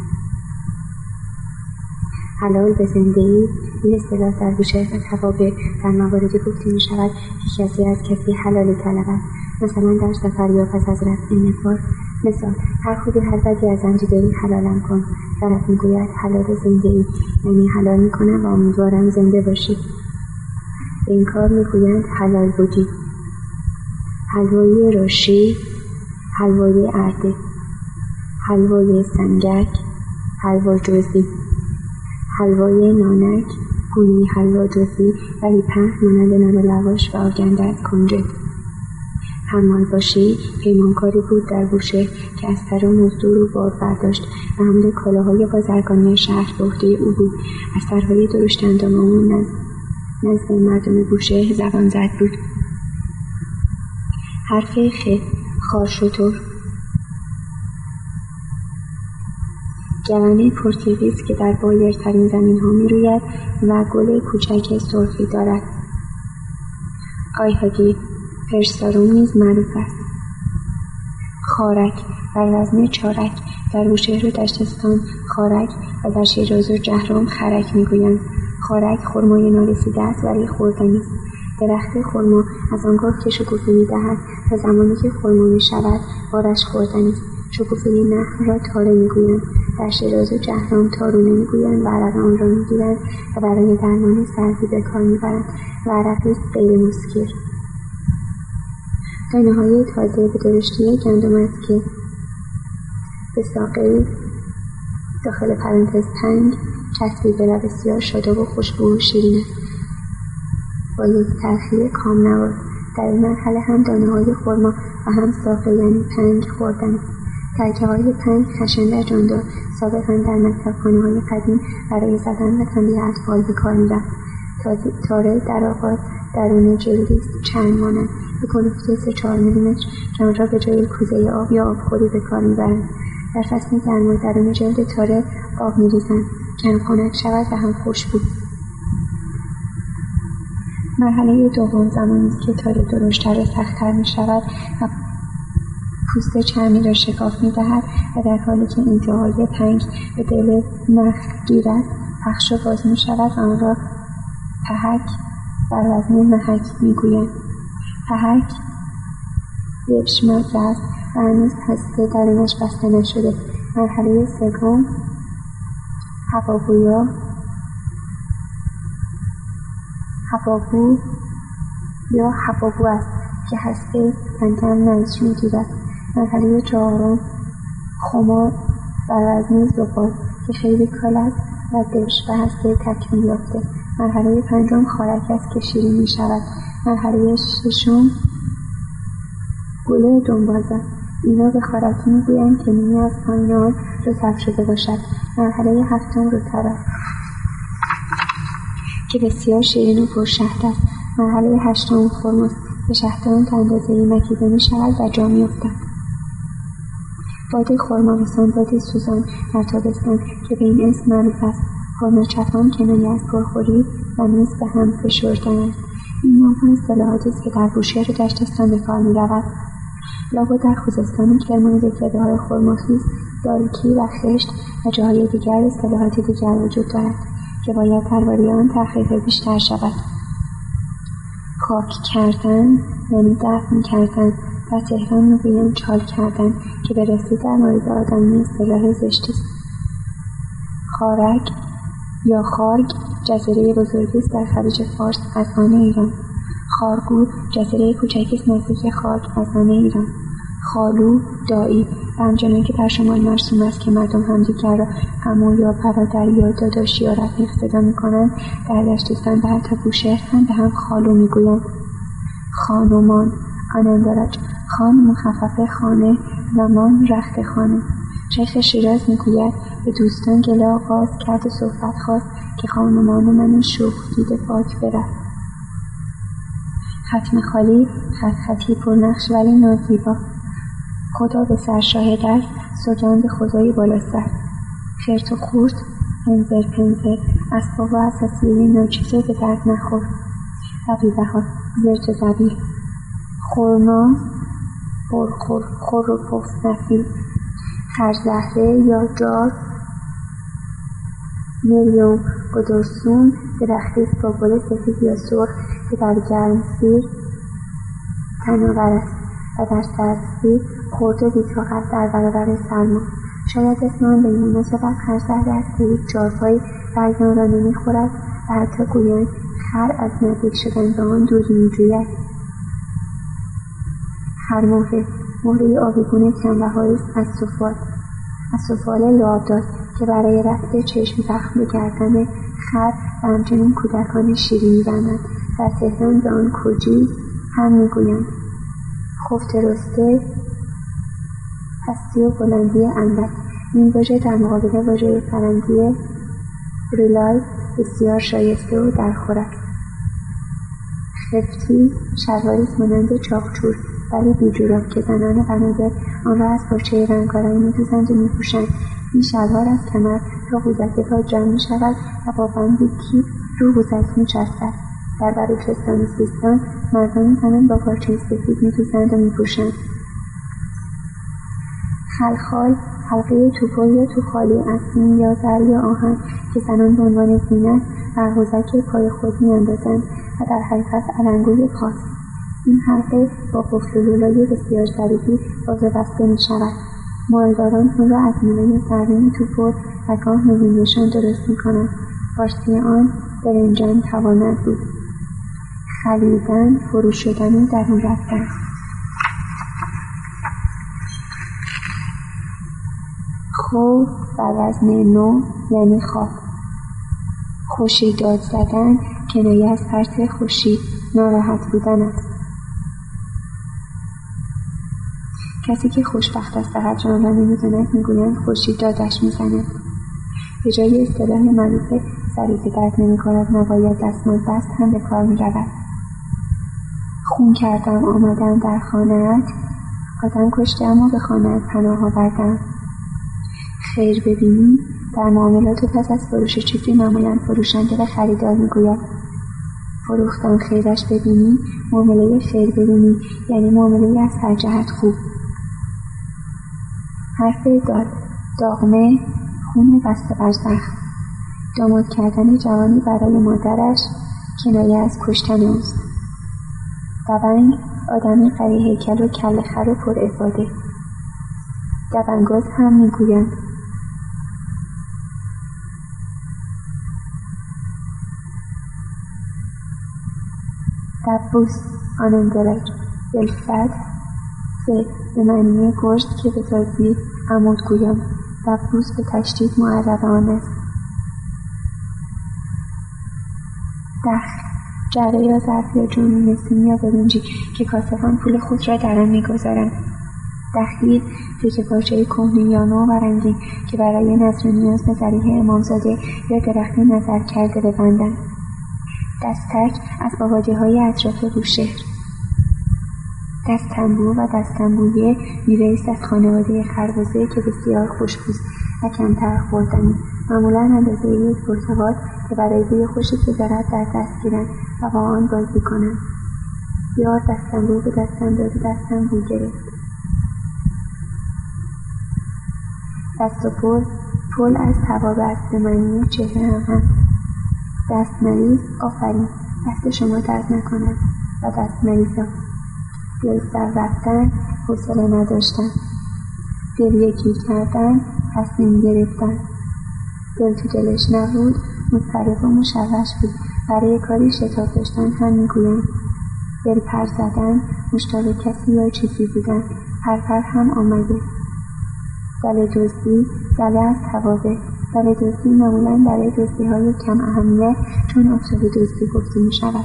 حلال به زنده ای این اصطلاح در بوشهر و توابع در مواردی گفته می شود که کسی از کسی حلالی طلبد. مثلا در سفر یا پس از رفع نفار مثال هر خوبی هر بدی از آنچه داری حلالم کن. طرف می‌گوید حلال زنده ای یعنی حلال می‌کنم و امیدوارم زنده باشی. این کار می‌گویند حلال بودی. حلوای راشی حلوای ارده حلوای سنگک حلوا جزی حلوای نانک گویی حلوا جزی ولی پهن مانند نان لواش و آگنده از کنجد. حمال باشی. پیمانکاری بود در بوشه که از سر مزدور و بار برداشت و حمل کالاهای بازرگانی شهر به او بود. از سرهای درشت اندام او نزد مردم بوشه زبان زد بود. حرف خ خارشتر گونه پرتیویز که در بایرترین زمین ها می روید و گل کوچک سرخی دارد. آیهاگی پرسارون نیز معروف است. خارک بر وزن چارک در بوشهر و دشتستان خارک و در شیراز و جهرام خرک می‌گویند. خارک خرمای نارسیده است ولی خوردنی. است درخت خرما از آنگاه که شکوفه می‌دهد تا زمانی که خرما می‌شود بارش خوردنی. است شکوفه نخل را تاره می‌گویند. در شیراز و جهرام تارونه می‌گویند و عرق آن را می‌گیرند و برای درمان سردی به کار می‌برند و عرقی غیر مسکر. دانه های تازه به درشتی گندم است که به ساقه داخل پرانتز تنگ چسبیده و بسیار شاداب و خوشبو و شیرین است با یک تلخی کام نواز در این مرحله هم دانه های خورما و هم ساقه یعنی پنگ خوردن. ترکه های پنگ خشن در جاندار سابقا در مکتبخانه های قدیم برای زدن و تنبیه اطفال به کار می‌رفت. تاره در آغاز درون جلدی چند مانند. به کلوفت سه چهار میلیمتر آن را به جای کوزه آب یا آبخوری به کار می‌برند در فصل گرما درون جلد تاره آب میریزند که خنک شود و هم خوش بود. مرحله دوم زمانی است که تاره درشتتر و سختتر می شود و پوست چرمی را شکاف می دهد و در حالی که انتهای پنگ به دل نخ گیرد پخش و باز می شود و آن را پهک بر وزن محک می گویند پهک یبشمت است. و هنوز هسته درونش بسته نشده. مرحله سوم. هواگویا هواگو یا هواگو است که هسته کمکم نزش می‌گیرد مرحله چهارم. خمار بر وزن زبال که خیلی کال است و دش و هسته تکمیل یافته. مرحله پنجم. خارک است که شیرین می شود مرحله ششم گله دنبازه اینا به خارکی می‌گویند که نیمی از پایین آن رطب شده باشد. مرحله هفتم رطب که بسیار شیرین و پرشهد است. مرحله هشتم خرماست که شهدان تا اندازهای مکیده می شود و جا میافتد. باد خرما رسان باد سوزان در تابستان که به این اسم معروف است. خرماچفان کنایه از پرخوری و نیز به هم فشردن است این موضوع اصطلاحاتی است که در بوشهر و دشتستان به کار می‌رود. لابد در خوزستان کرمان های خرماخیز دارکی و خشت و جاهای دیگر اصطلاحات دیگر وجود دارد که باید درباره آن تحقیق بیشتر شود. خاک کردن یعنی دفن کردن در تهران می‌گویند چال کردن که به رسید در مورد آدمی اصطلاح زشتی است. خارک یا خارگ جزیره بزرگی است در خلیج فارس از آن ایران. خارگو جزیره کوچکی است نزدیک خاک از آن ایران. خالو دایی همچنان که در شمال مرسوم است که مردم همدیگر را عمو یا برادر یا داداش یا رفیق صدا می‌کنند در دشتستان و حتی بوشهر هم به هم خالو می‌گویند. خانمان آنندارج خان مخفف خانه و مان رخت خانه. شیخ شیراز می‌گوید به دوستان گله آغاز کرد و صحبت خواست. که خانمان من شوخ دیده پاک برفت ختم خالی خط خطی پرنقش ولی نازیبا خدا به سر شاهد است سوگند خدایی بالا سر خرت و خورد پنزر پنزر اسباب و اساسیه ناچیزه به درد نخور. رقیبه ها زرج زبیل. خورما خور خور و پف نفیل. خرزهره یا جار مریوم گدرسون درختی است با سفید یا سرخ که در گرمسیر تناور است و در سردی خرد و بیتاقت در برابر سرما. شاید اسم آن به این مناسبت خر زده است که هیچ چارپایی برگان را نمی‌خورد و حتی گویند خر از نزدیک شدن به آن دوری میجوید. خرمهره مهره آبیگون کمبهایی از سفال از سفال لعابدار که برای رفع چشم زخم به گردن خر و همچنین کودکان شیری میبندند. در تهران به آن کجی هم می‌گویند. خفت رسته پستی و بلندی اندک. این واژه در مقابل واژه فرنگی ریلای بسیار شایسته و درخورد خفتی شلواریست مانند چاقچور ولی بیجوراب که زنان بنادر آن را از پارچه رنگارنگ میدوزند و میپوشند. این شلوار از کمر تا قوزک پا جمع می‌شود و با بندی کیف رو قوزک میچسبد. در بلوچستان و سیستان مردان زنان با پارچه سفید میدوزند و میپوشند خلخال حلقه توپل یا توخالی از سیم یا زر یا آهن که زنان به عنوان زینت بر قوزک پای خود میاندازند و در حقیقت علنگوی خاص این حلقه با قفل لولای بسیار ظریفی باز و بسته می‌شود. مالداران آن را از میوه زرین توپل و گاه نوینشان درست می‌کنند. فارسی آن برنجان تواند بود. خلیدن فرو شدن و درون رفتن. خوف و وزن نو یعنی خواب. خوشی داد زدن کنایه از ترس خوشی ناراحت بودن است کسی که خوشبخت است و جان را نمی‌داند می‌گویند خوشی دادش می‌زند. به جای اصطلاح معروف سری که درد نمی‌کند نباید دستمال بست هم به کار می‌رود. خون کردم آمدم در خانهات. آدم کشتم و به خانهات پناه آوردم. خیر ببینی در معاملات و پس از فروش چیزی معمولا فروشنده به خریدار می‌گوید. فروختن خیرش ببینی معامله خیر ببینی یعنی معامله از هر جهت خوب. حرف داد. داغمه خون بسته بر زخم داماد کردن جوانی برای مادرش کنایه از کشتن اوست. دبنگ آدمی قوی هیکل و کل خر و پر افاده. دبنگاز هم می‌گویند. دبوس آنندرک بالفتح سه به معنی گرز که به تازی عمود گویم. دبوس به تشدید معرب آن است دخ جعبه یا ظرف یا جومی نسیم یا برنجی که کاسبان پول خود را در آن می‌گذارند. دخیل تکه پارچه کهنه یا نو و رنگین که برای نظر نیاز به ذریح امامزاده یا درختی نظر کرده ببندند. دستک از های اطراف بوشهر دستنبو و دستنبویه میوهی از خانواده خربزه که بسیار خوشبوست و کمتر خوردنی. معمولا اندازه یک پرتقال که برای بوی خوشی که دارد در دست گیرند و با آن بازی کنند یار دستنبو به دستم داد دستم بو گرفت. دست و پل پل از است به معنی چهره هم دست مریض آفرین! دست شما درد نکند و دست مریضا دل سر رفتن حوصله نداشتن. دل یکی کردن تصمیم گرفتن. دل تو دلش نبود مضطرب و مشوش بود. برای کاری شتاب داشتن هم می‌گویند دل پر زدن مشتاق کسی یا چیزی بودن. پرپر هم آمده. دل دزدی دل از توابه دل دزدی معمولا برای دزدی های کم اهمیت چون آفتاب دزدی گفته می شود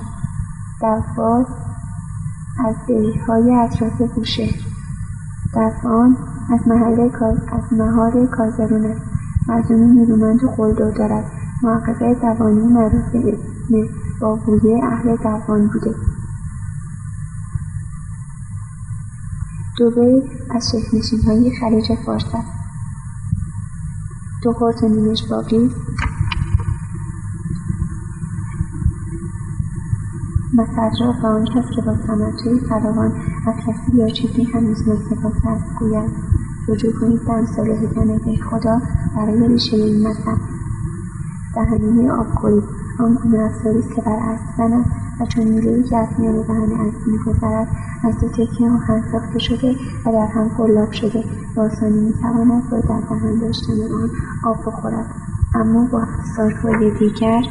از های اطراف بوشهر دفعان از محل از مهار کازرون است. مردمی نیرومند و خلدور دارد. محقق دوانی معروف به اسم بابویه اهل دوان بوده. دوبه از شکلنشین های خلیج فارس است. دو خورت نیمش باقی و صدرا به آن کس که با تمتعی فراوان از کسی یا چیزی هنوز مستفاده است گوید. رجوع کنید به امثال حکمت خدا برای ریشه این مذهب. دهنه آب آن گونه افزاری است که بر اسب زند و چون نیرویی که از میان دهن اسب میگذرد از دو تکه آهن ساخته شده و در هم قلاب شده. به آسانی می‌تواند با در دهن داشتن آن آب بخورد. اما با افزارهای دیگر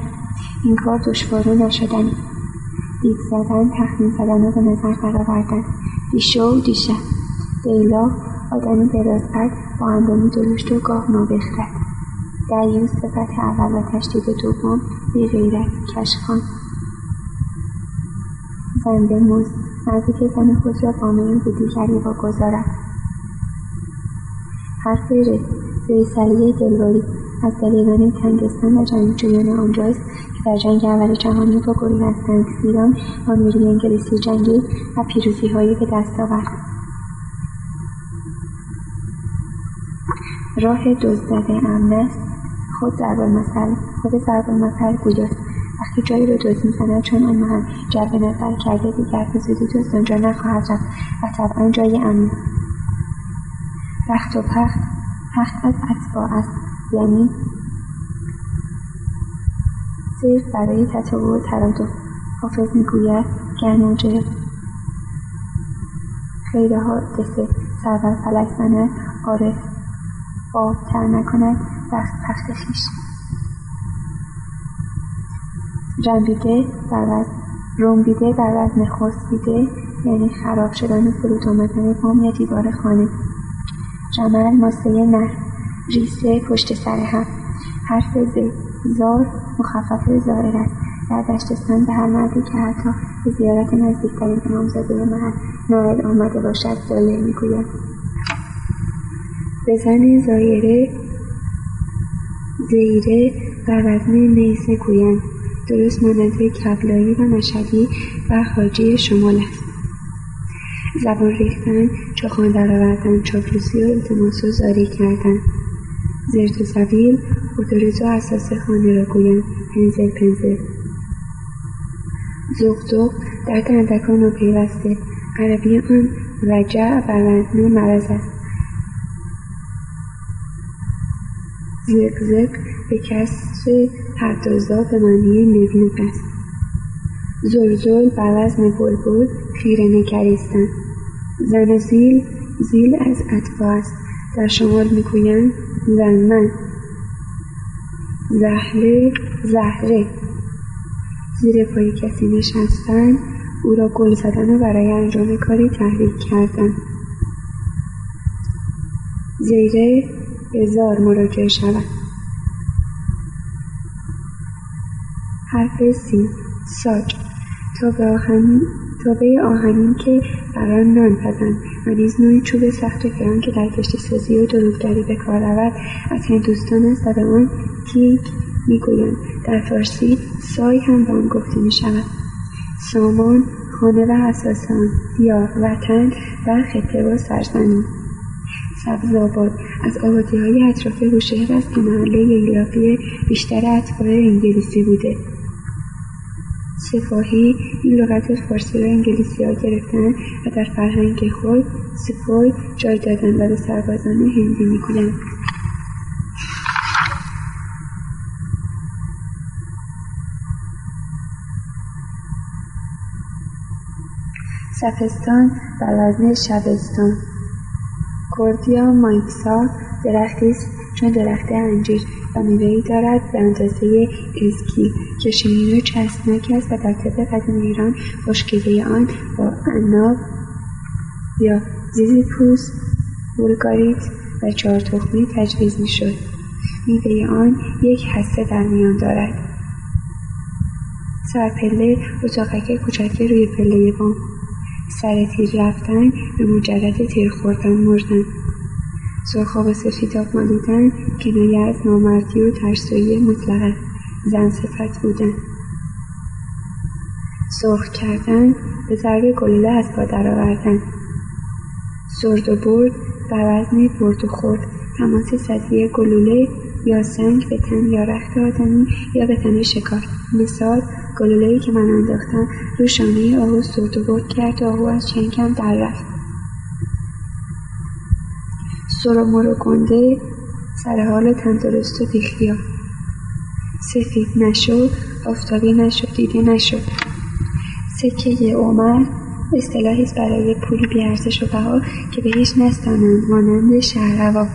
این کار دشوار نشدنی دید زدن تخمین زدن و به نظر درآوردن دیشه و دیشب. لیلا آدمی درازقد با اندامی درشت و گاه نابخرد دریوز صفت اول و تشدید دوم بیغیرت کشخان. زنده موز. نزدیک زن خود را با میل به دیگری واگذارد حرف ر ریسلیه دلواری از دلیران تنگستان و جنگجویان آنجاست که در جنگ اول جهانی با گروهی از تنگسیران با نیروی انگلیسی جنگید و پیروزیهایی به دست آورد. راه دزدزده امن خود ضرب المثل خود ضرب المثل گویاست وقتی جایی رو دزد می‌زند چون آن محل جلب نظر کرده دیگر به زودی دزد آنجا نخواهد رفت و طبعا جای امن رخت و پخت پخت از اتباع است. یعنی صرف برای تطابق و ترادف. حافظ می‌گوید گرماجه خیر حادثه سرور فلک زند عارف آب تر نکند. دست پخت خویش رنبیده بر وزن رنبیده بر وزن یعنی خراب شدن و فرود آمدن بام یا دیوار خانه. جمل ماسه نر ریسه پشت سر هم. حرف ز زار مخفف زائر است. در دشتستان به هر مردی که حتی به زیارت نزدیکترین امامزاده محل نائل آمده باشد زایر می‌گویند به زن زایره زیره بر وزن نیزه گویند. درست مانند کبلایی و مشهدی و حاجی شمال است. زبان ریختن چخان درآوردن چاپلوسی و التماس و زاری کردن. زرت و زبیل. اتوریز و اساس خانه را گویند. پنزل پنزل. زغزغ در دندکان و پیوسته. عربی آن وجع بر وزن مرض است. زق به کسر پردازا به معنی نقنق است. زلزل بر وزن بلبل. خیره نگریستن. زن زیل زیل از اطفا است. در شمال می‌گویند زنمن زهره زهره. زیر پای کسی نشستن او را گل زدن و برای انجام کاری تحریک کردن. زیره هزار مراجعه شود. حرف سی. ساج. تابه آهنین که بر آن نان پزند نیز نوعی چوب سخت و گران که در سازی و دروغگری به کار رود از هندوستان است و به آن می‌گویند. در فارسی سای هم به آن گفته می‌شود. سامان خانه و اساسان یا وطن و خطه و سرزمین. سبزآباد از های اطراف بوشهر است که محله ییلاقی بیشتر اتباع انگلیسی بوده. سپاهی این لغت فارسی را ها گرفتن و در فرهنگ خود سپای جای دادن و به سربازان هندی می‌گویند. سپستان بر وزن شبستان. کردیا مایکسا درختی چون درخت انجیر و میوهای دارد به اندازه اسکی که شیرین و چسبناک است و در طب قدیم ایران خشکیده آن با عناب یا زیزیپوس بولگاریت و چهارتخمه تجویز می‌شد. میوه آن یک هسته در میان دارد. سرپله اتاقک کوچک روی پله بام سر تیر رفتن به مجرد تیر خوردن مردن. سرخاب و سفیداب مالیدن کنایه از نامردی و ترسایی مطلق زن صفت بودن. سرخ کردن به ضرب گلوله از پا درآوردن. سرد و برد بر وزن برد و خورد. تماس سطحی گلوله یا سنگ به تن یا رخت آدمی یا به تن شکار. مثال گلولهای که من انداختم رو شانه آهو سرد و برد کرد و آهو از چنگم در رفت. سر و گنده سر حال تندرست و بیخیال سفید نشد آفتابی نشد دیده نشد. سکه عمر اصطلاحی برای پولی بیارزش و بها که به هیچ نستانند مانند شهروا.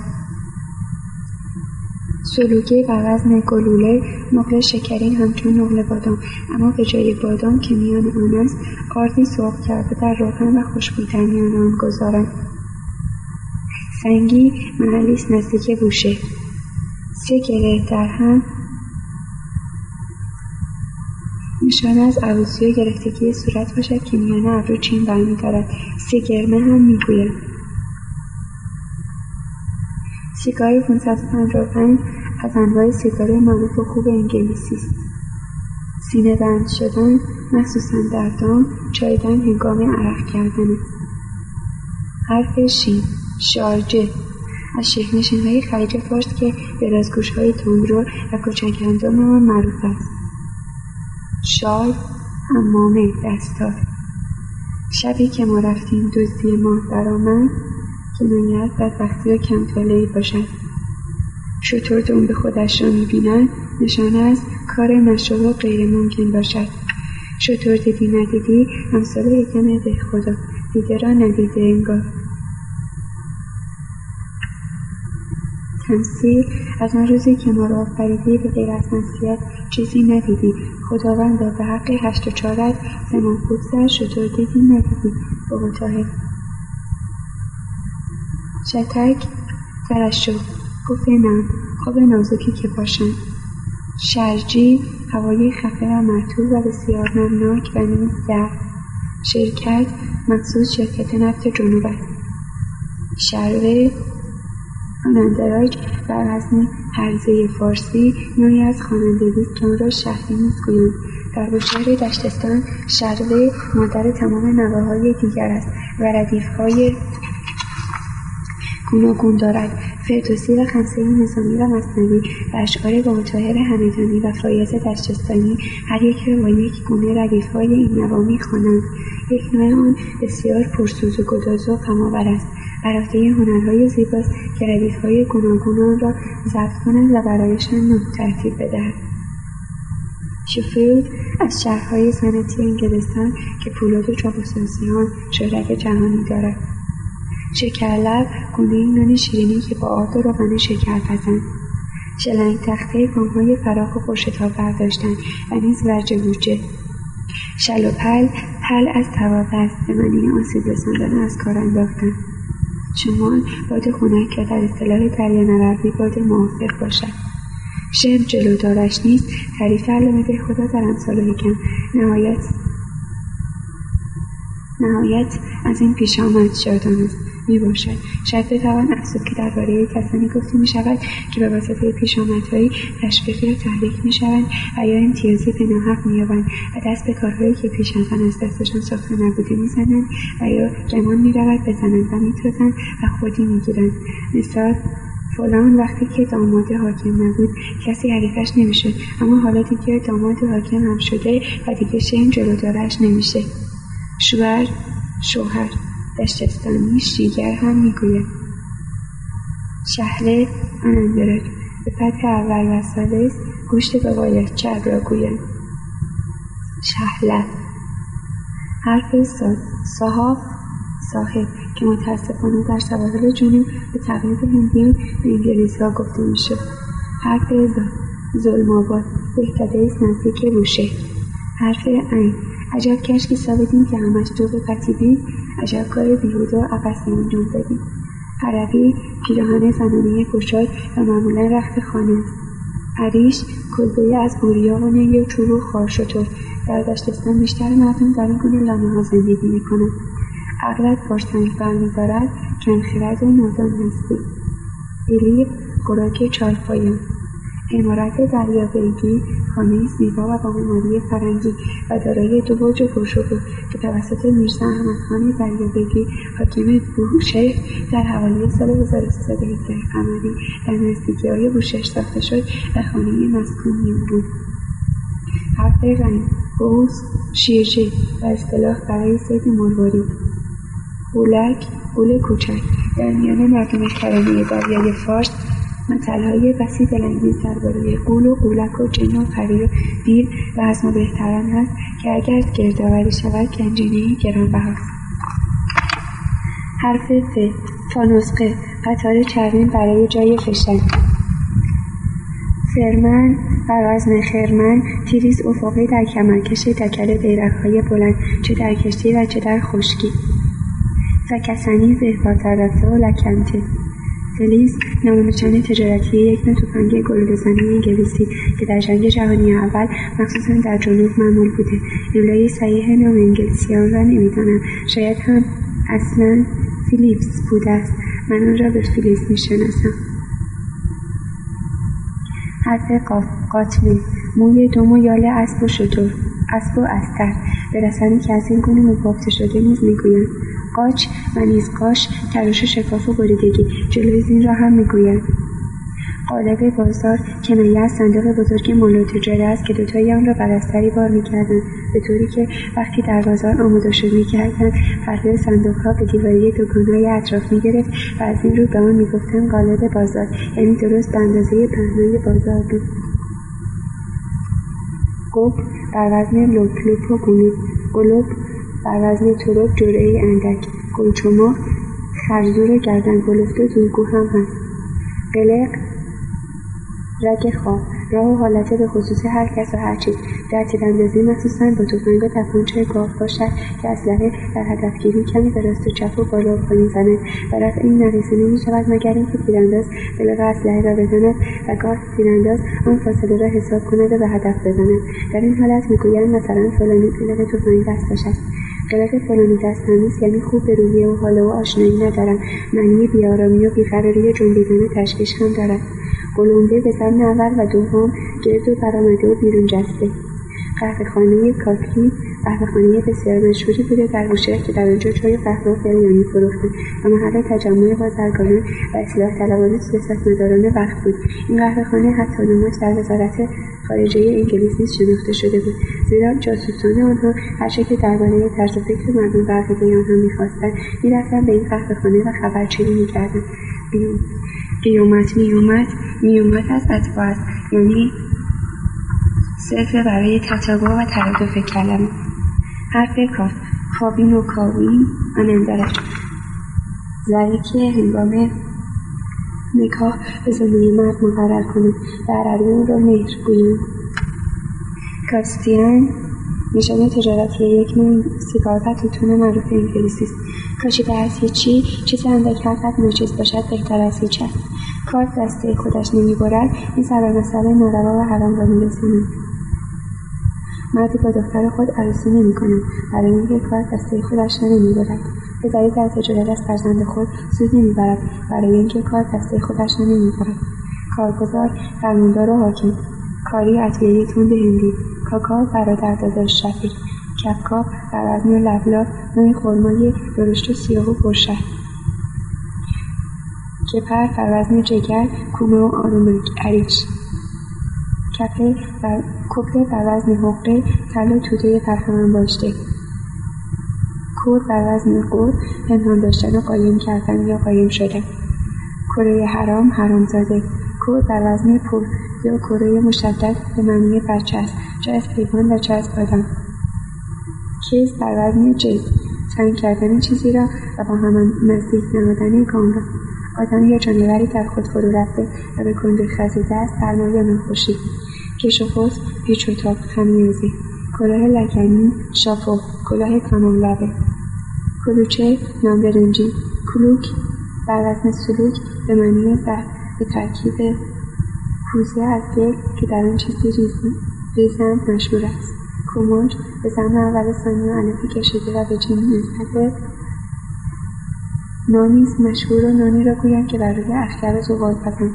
سلوگه و وزن گلوله نقل شکرین همچون نقل بادام. اما به جای بادام که میان آن است آردی سرخ کرده در روغن و خوشبو در میان آن گذارند. سنگی محلی است نزدیک بوشه سه گره در هم. نشانه از عروسی و گرفتگی صورت باشد که میان ابرو چین برمیدارد. سه گرمه هم می‌گوید. سیگار 555 از انواع سیگار معروف و خوب انگلیسی است. سینه بند شدن مخصوصا در دام چاییدن هنگام عرق کردن. حرف شین. شارجه از های خلیج فارس که به های تندرو و کوچک اندام آن معروف است. شال حمامه دستار. شبی که ما رفتیم دزدی ماه برآمد کنایت بدبختی و کمتالهای باشد. شطور دنب خودش را می‌بیند نشانه از کار و غیر ممکن باشد. شطور دیدی ندیدی همسال یکم ده خدا دیده را ندیده انگار. تمثیل از آن روزی که ما را آفریدی به غیر از مسیحیت چیزی ندیدی. خداوندا به حق هشت و چارت زمان بگذر شطور دیدی ندیدی. بابا طاهر شتک سرش شد گفت نه خواب نازکی که باشن شرجی هوای خفه و مرتوب و بسیار نمناک و نیز گرم شرکت مخصوص شرکت نفت جنوب است شروه خوانندهاش بر وزن هرزه فارسی نوعی از خوانندگی است که آن را شهری می‌گویند در بوشهر دشتستان شروه مادر تمام نواهای دیگر است و ردیفهای گوناگون دارد. فردوسی و خمسه نظامی و مصنوی و اشعار باباطاهر همدانی و فایز دشتستانی هر یک را با یک گونه ردیفهای این نوا می‌خوانند یک نوع آن بسیار پرسوز و گداز و غمآور است. برافته هنرهای زیباست که ردیفهای گوناگون را ضبط کند و برایشان نوع ترتیب بدهد. شفیلد از شهرهای صنعتی انگلستان که پولاد و چاپوسازی آن شهرت جهانی دارد. شکرلب گونه نان شیرینی که با آرد و روغن شکرپزند شلنگ تخته گامهای فراخ و خوشتاب برداشتن و نیز ورج بوجه شل پل از توابه است به معنی آسیب رساندن از کار انداختن شمال باد خنک که در اصطلاح دریان عربی باد موافق باشد. جلو دارش نیست تعریف علامه به خدا در امثال حکم نهایت نهایت از این پیش آمد شادان می‌باشد شاید بتوان افزود که درباره کسانی گفته می‌شود که به واسطه پیشامدهایی تشویقی یا تحریک می‌شوند و یا امتیازی به ناحق مییابند و دست به کارهایی که پیش از آن از دستشان ساخته نبوده می‌زنند و یا گمان می‌رود بزنند و میتازند و خودی می‌گیرند. مثال فلان وقتی که داماد حاکم نبود کسی حریفش نمی‌شد اما حالا دیگه داماد حاکم هم شده و دیگه شیم جلودارش نمیشه. شوهر شوهر. دشتستانی شیگر هم می‌گوید. شهله آنندرک. به فتح اول و سالس گوشت باید چرب را گوید شهله حرف ساد صاحب صاحب که متاسفانه در سواحل جنوب به تقلید هندیان به انگلیسی ها گفته می‌شد. حرف زاد ظلم آباد. است نزدیک بوشه حرف عین. عجب کشکی سابدیم که همش دو به پتیبی عجب کار بیهوده و عبسی انجام دادیم عربی پیراهن زنانه گشاد و معمولا رخت خانه است. عریش کلبه از بوریا و ننگ و چوب و خارشتر در دشتستان بیشتر مردم در این گونه لانه ها زندگی می‌کنند. عقلت باشتنگ برمیدارد کمخرد و نادان هستی. الیق خوراک چارپایان عمارت دریابیگی خانه زیبا و با معماری فرنگی و دارای دو برج پرشکوه که توسط میرزا احمدخان دریابیگی حاکم بوشهر در حوالی سال 1317 قمری در نزدیکیهای بوشهر ساخته شد و خانه مسکونی بود. حرف رنگ بوز شیرجه و اصطلاح برای سید مرواری بولک گل کوچک. در میان مردم کرانه دریای فارس مثلهای وسیع دلانگیز درباره قول و قولک و جن و پری و دیر و از ما بهتران هست که اگر گردآوری شود گنجینهای گرانبهاست حرف ف فانوسقه قطار چرمین برای جای فشن. فرمن بر وزن خرمن تیریز افقی در کمرکش دکل بیرقهای بلند چه در کشتی و چه در خشکی. فکسنی زهباتر رفته و لکنته فلیز نشان تجارتی یک نوع توفنگ گلولهزنی انگلیسی که در جنگ جهانی اول مخصوصا در جنوب معمول بوده. املای صحیح نام انگلیسی آن را نمی‌دانم شاید هم اصلا فیلیپس بوده است. من آن را به فیلیس می‌شناسم. حرف قاف موی دم و یال اسب و شتر اسب و استر. به رسمی که از این گونه مبافته شده نیز می‌گویند قاچ و نیز قاش تراش شکاف و بریدگی. جلوی زین را هم می‌گویند قالب بازار کنایه از صندوق بزرگ مال تجاره است که دوتای آن را بر استری بار می‌کردند. به طوری که وقتی در بازار آموزش می‌کردند پرده صندوقها به دیواری دکانهای اطراف می‌گرفت و از این رو به آن می‌گفتند قالب بازار. یعنی درست به اندازه پهنای بازار بود. قب بر وزن لپ و قلوب بر وزن ترک ای اندک گلچماق خرزور گردن گلفته زورگو هم هست. قلق رگ خواب. راه و حالت به خصوص هر کس و هر چیز. در تیراندازی مخصوصا با تفنگ و تپانچه گاف باشد که اسلحه در هدفگیری کمی به راست و چپ و بالا و پایین زند. و رفع این نقیصه نمی‌شود مگر اینکه تیرانداز بلاغ اسلحه را بزند و گاه تیرانداز آن فاصله را حساب کند و به هدف بزند. در این حالت می‌گویند مثلا فلانی بلاغ تفنگ دستش است قلق فلانی دستم یعنی خوب به روحیه و حاله و آشنایی ندارم. معنی بیآرامی و بیقراری جنبیدن تشویش هم دارد قلمبه به ضمن اول و دوم گرد و برآمده و بیرون جسته. قهوهخانه کاکی قهوهخانه بسیار مشهوری بوده در بوشهر که در آنجا چای قهوه و بریانی فروختند و محل تجمع بازرگانان و اصلاح طلبان سیاستمداران وقت بود. این قهوهخانه حتی نماش در وزارت خارجه انگلیس نیز شناخته شده بود. زیرا جاسوسان آنها هرچه که درباره طرز فکر مردم و عقیده آنها می‌خواستند می‌رفتند به این قهوهخانه و خبرچینی می‌کردند. قیومت میومد میومد از اتباع است یعنی صرف برای تتابع و ترادف کلمه. حرف کاف. کابین و نندرش زری که هنگام نکاح به زندگی مرد مقرر کنند و عربی اون را مهر گویند کاستیان نشان تجارتی یک نوع سیگار و توتون معروف انگلیسی است. کاشیده از هیچی چیزی اندک حقیقت ناچیز باشد بهتر از هیچ. کار دسته خودش نمی‌برد. این سر مسئله ناروا و حرام را میرساند. مردی با دختر خود عروسی نمی‌کند برای اینکه کار دسته خودش را نمی‌برد پدری در تجارت از فرزند خود سود نمی‌برد برای اینکه کار دسته خودش را نمی‌برد کارگزار فرماندار و حاکم. کاری ادویه تند هندی. کاکا برادر داداش شفیق. کپکا بر وزن لبلا نوع خرمای درشت و سیاه و پرشهر کپر بر جگر کومه و آرومک عریش کپه کپه بر وزن حقه تل و توده پرخم باشته کور بر وزن قور پنهان داشتن و قایم کردن یا قایم شدن. کره حرام حرامزاده کور بر وزن پول یا کره مشدد به معنی برچسب چه از حیوان و از آدم. کیز بر وزن جز تنگ کردن چیزی را و با همان نزدیک نهادن گام را. آدم یا جانوری در خود فرو رفته و به کندی خزیده است سرما یا ناخوشی کش و فوز پیچ و تاب خمیازی کلاه لگنی شافو کلاه کانون لبه کلوچه نامبرنجی کلوک بر سلوک به معنی به ترکیب پوزه از گل که در آن چیزی ریزند مشهور است. کماج به زن اول ثانی و علفی کشیده و به چین نسبت نانیز مشهور و نانی را گویند که بر روی اخگر زغال زدن.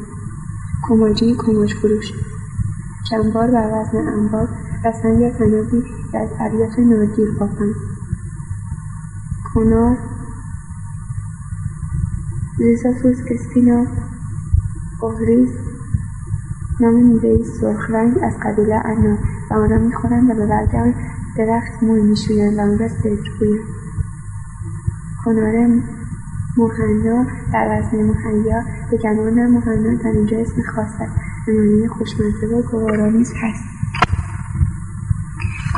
کماجی کماج فروش. کمبار بر وزن انبار و سنگ تنابی از ابیات نارگیل بافند کنار ریزافوس اسپینا قهریز نام میوهای رنگ از قبیله انار و آن را می‌خورند و به برگ درخت موی میشویند و آن را سدر گویند. کنار مهنا در وزن مهیا به گمان مهنا در اینجا اسم خاص است. معنی خوشمزه و گوارآمیز هست.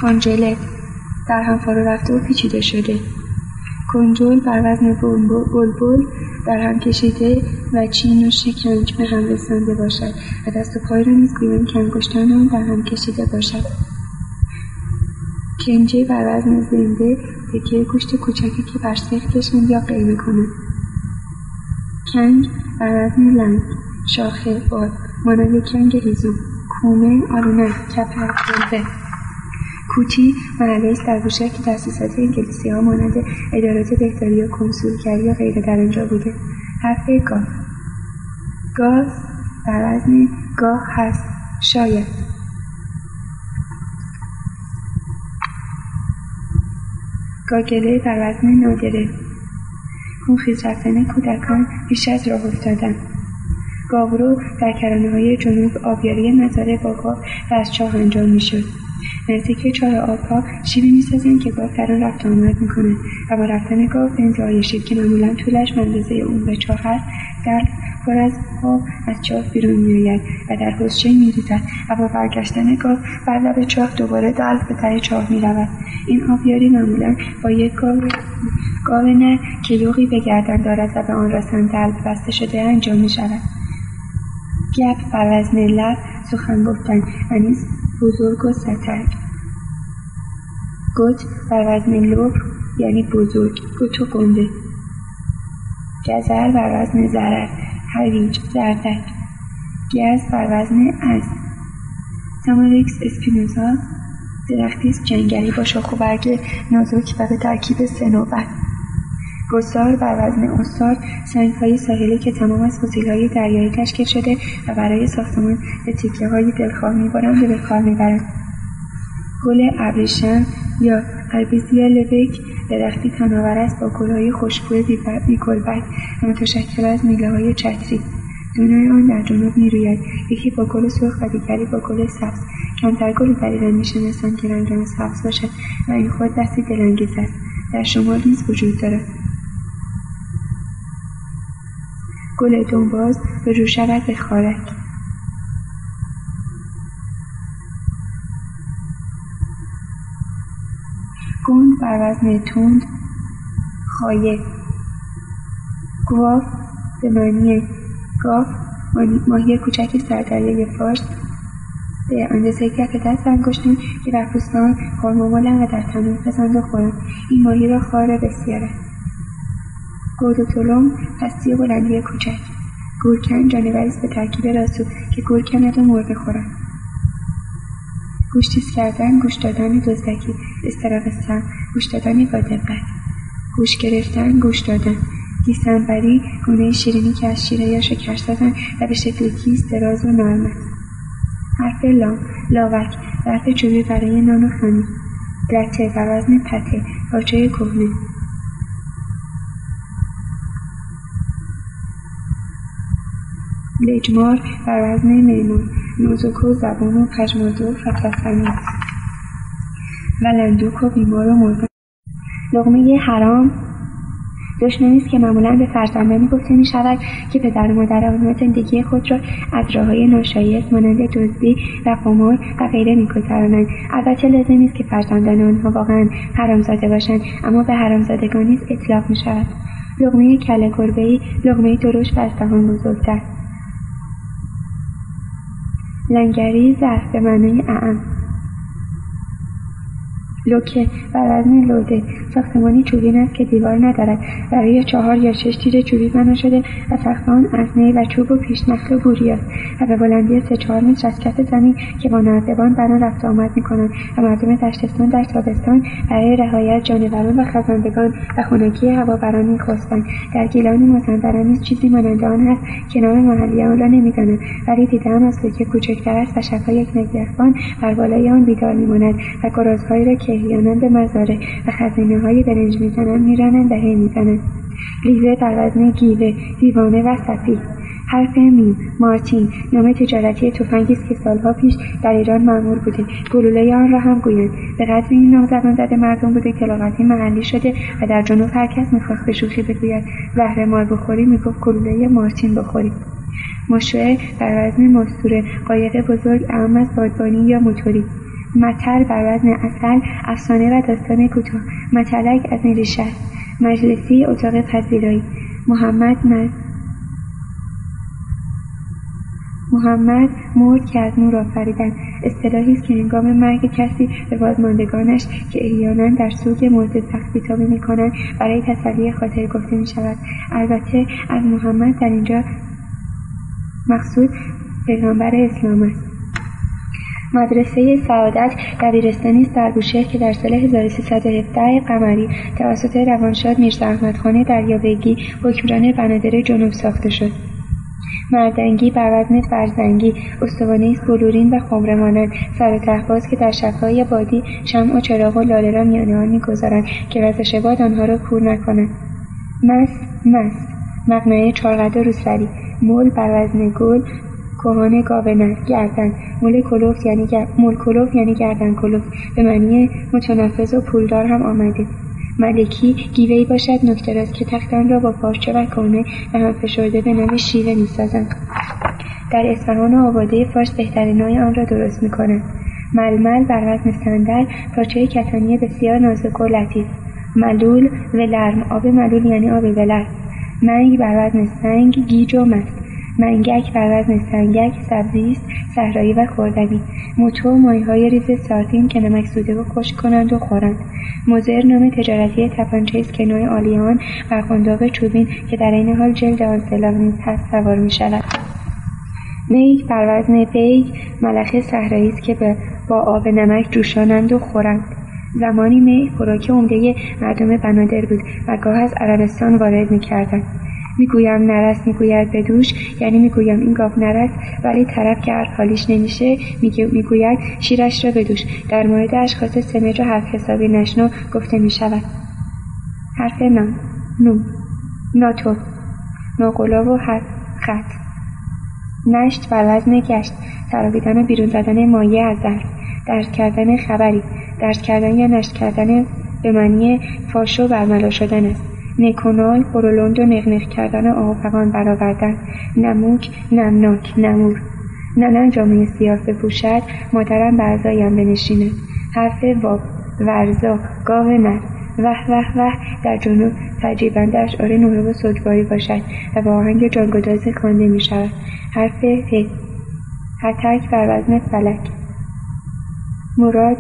کنجله در هم فرو رفته و پیچیده شده. کنجل بر وزن بلبل در هم کشیده و چین و شکنج به هم رسانده باشد و دست و پای را نیز گویان که انگشتان آن در هم کشیده باشد. کنجه بر وزن زنده تکه گوشت کوچکی که بر سیخ کشند یا قیمه کنند. کنگ بر وزن لنگ شاخه باد. مانند کنگ هیزم کومه آرونک کپر کلبه کوتی محله است در که تأسیسات ها مانند ادارات بهداری و کنسولگری یا غیره در آنجا بوده. حرف گاه گاز بر وزن گاه هست. شاید. گاگله بر وزن نادره. خونخیز رفتن کودکان بیش از راه افتادن. گاورو در کرانه های جنوب آبیاری مزارع با گاو و از چاه انجام می‌شد. نزدیک چاه آبها شیبی می‌سازند که گاو در آن رفت آمد می‌کند و با رفتن گاو به انتهای شیب که معمولا طولش به اون به چاه است در پر از آب از چاه بیرون میآید و در حوضچه میریزد و با برگشتن گاو بر لب چاه دوباره دلو به ته چاه می‌رود. این آبیاری معمولا با یک گاو گاو نه که یوغی به گردن دارد و به آن رسن دلو بسته شده انجام می‌شود. گپ بر وزن لب سخن گفتن. و نیز بزرگ و سترگ. گوت بر وزن یعنی بزرگ. گوت و گنده. گزر بر وزن زرر هویج زردک. گز بر وزن از. تاماریکس اسپینوزا درختی است جنگلی با شاخ و برگ نازک و به ترکیب سنوبر. گسار بر وزن استار های ساحلی که تمام از های دریایی تشکیل شده و برای ساختمان به های دلخواه میبارند به کار می‌برند. گل ابریشم یا البیزیا لبک درختی تناور است با گلهای خوشبو بیگلبک و متشکل از میله های چتری. دونای آن در جنوب می‌روید. یکی با گل سرخ و دیگری با گل سبز. کمتر گلی در ایران می‌شناسند که رنگ سبز باشد و این خود دستی دلانگیز است. در شمال نیز وجود دارد. گل دنباز رو شود به خارک گوند بر وزن تند خایه. گواف به معنی گاف ماهی کوچکی سردریای فارس. به اندازه کف دست انگشتان که در پوستان خرمامالند و در تنور پسند خورند این ماهی را خار بسیار است گودوتولوم پستی و بلندی کوچک. گورکن جانوری است به ترکیب راسو که گور کند و مرغ خورد گوشتیز کردن گوش دادن دزدکی استراق سم گوش دادن با دقت. گوش گرفتن گوش دادن. دیسنبری گونه شیرینی که از شیره یا شکر سازن و به شکل کیس دراز و نرم است حرف لام لاوک. ظرف چوبی برای نان و خمیر لته و وزن پته پاچه کهنه. لجمار بر وزن میمون. نازک و زبون و پژمرده و و لندوک و بیمار و مرده. لغمه حرام. دشمنی است که معمولا به فرزندانی گفته می شود که پدر و مادر آنها زندگی خود را از راههای ناشایست مانند دزدی و قمار و غیره میگذرانند. البته لازم نیست که فرزندان آنها واقعا حرامزاده باشند اما به حرامزادگان نیز اطلاق می شود لغمه کله ای لغمه درشت و از دهان بزرگتر. لنگری ظرف به معنای اعم لوکه بر وزن لوده. ساختمانی چوبین است که دیوار ندارد. برای چهار یا شش تیر چوبی بنا شده و سقف آن از نی و چوب و پیشنخل و بوری است. و به بلندی سه چهار متر از کف زمین که با نردبان آن رفت آمد می‌کنند. و مردم دشتستان در تابستان برای رهایی جانوران و خزندگان و خنکی هوا بر آن میخسبند در گیلان مازندران نیز چیزی مانند آن هست که نام محلی آن را نمی‌دانند. ولی دیدهام از لوکه کوچکتر است و شبها یک نگهبان بر بالای آن بیدار میماند و گرازهایی را که به مزارع و خزینه های برنج می‌زنند و هی می‌زنند. لیوه در وزن گیوه دیوانه و صفی حرف میم مارتین نام تجارتی تفنگی است که سالها پیش در ایران معمول بوده. گلوله آن را هم گویند. به قدر این نام زبان زده مردم بوده که لغتی محلی شده و در جنوب هر کس می‌خواست به شوخی بگوید. زهر مار بخوری می‌گفت گلوله مارتین بخوری. مشوع بر وزن مستوره قایق بزرگ اعم از بادبانی یا موتوری. متل بر وزن اصل افسانه و داستان کوتاه. متلک از ریشه مجلسی اتاق پذیرایی. محمد مز محمد مرد که از نور آفریدن. اصطلاحی است که هنگام مرگ کسی به بازماندگانش که احیانا در سوگ مرد سختی تابی می‌کنند برای تسلی خاطر گفته می شود البته از محمد در اینجا مقصود پیغمبر اسلام است. مدرسه سعادت دبیرستانی بوشهر که در سال 1317 قمری توسط روانشاد میرزا احمدخان دریابیگی حکمران بنادر جنوب ساخته شد. مردنگی بر وزن فرزنگی استوانهای است بلورین و خمره مانند سر و که در شبهای بادی شمع و چراغ و لاله را میان آن می‌گذارند که وزش باد آنها را کور نکند مست مست مقنعه چارقد روسری مول بر وزن گل کهان گاو گردن. مول کلوف یعنی مول کلوف یعنی گردن کلوف. به معنی متنفذ و پولدار هم آمده. ملکی گیوهای باشد نکتراست که تختن را با پارچه و کهنه و هم فشرده به نام شیوه می‌سازند. در اصفهان و آباده فارس بهترینهای آن را درست می‌کنند. ململ بر وزن صندل پارچه کتانی بسیار نازک و لطیف. ملول ولرم آب ملول یعنی آب ولرم. منگ بر وزن سنگ گیج و مست. منگک بر وزن سنگک سبزی است صحرایی و خوردنی موتو ماهیهای ریز سارتین که نمک سوده و خشک کنند و خورند. مزر نام تجارتی تپانچه است که نوع آن بر چوبین که در این حال جلد آن سلاح نیز هست سوار می‌شود میگ بر وزن بیگ ملخ صحرایی است که با آب نمک جوشانند و خورند. زمانی می خوراک عمده مردم بنادر بود و گاه از عربستان وارد می‌کردند. می‌گویم نرس می‌گوید بدوش. یعنی می‌گویم این گاو نرس ولی طرف که حالیش نمیشه می‌گوید شیرش را بدوش. در مورد اشخاص سمج و حرف حسابی نشنو گفته می‌شود. حرف نام نو. ناتو. ناقلا و حرف خط. نشت بر وزن گشت. تراویدن و بیرون زدن مایه از ظرف درس کردن خبری. درس کردن یا نشت کردن به معنی فاشو برملا شدن است. نکونال پرولند و نقنق کردن آهوفغان برآوردن. نموک نمناک نمور. ننم جامعه سیاه بپوشد مادرم برزایم بنشیند حرف واب ورزا گاو نر وح وح وح در جنوب تجریبند اشعار نوره و سجباری باشد و با آهنگ جانگدازی خوانده می شود حرف ه هتک بر وزن فلک. مراد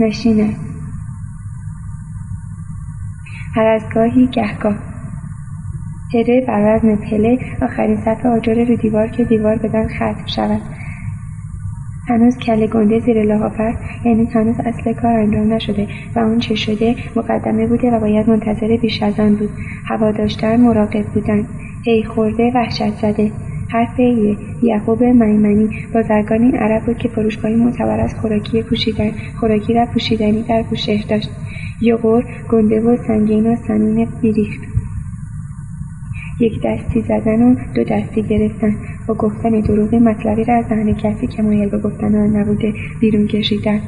نشینه. هر از گاهی گهگاه. هره بر وزن پله آخرین سطح آجر رو دیوار که دیوار بدن ختم شود. هنوز کله گنده زیر لحاف یعنی هنوز اصل کار انجام نشده و اون چه شده مقدمه بوده و باید منتظر بیش از آن بود. هوا داشتن مراقب بودن. هی خورده وحشت زده. حرف ایه یعقوب میمنی. بازرگانی عرب بود که فروشگاهی معتبر از خوراکی پوشیدن. خوراکی و پوشیدنی در بوشهر داشت. یغور گنده و سنگین و سمین بیریخت. یک دستی زدن و دو دستی گرفتن با گفتن دروغ مطلبی را از ذهن کسی که مایل به گفتن آن نبوده بیرون کشیدن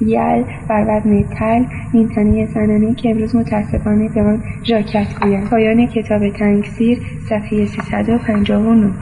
یل بر وزن تل این تنه که امروز متاسفانه به آن ژاکت گویند. پایان کتاب تنگسیر صفحه 359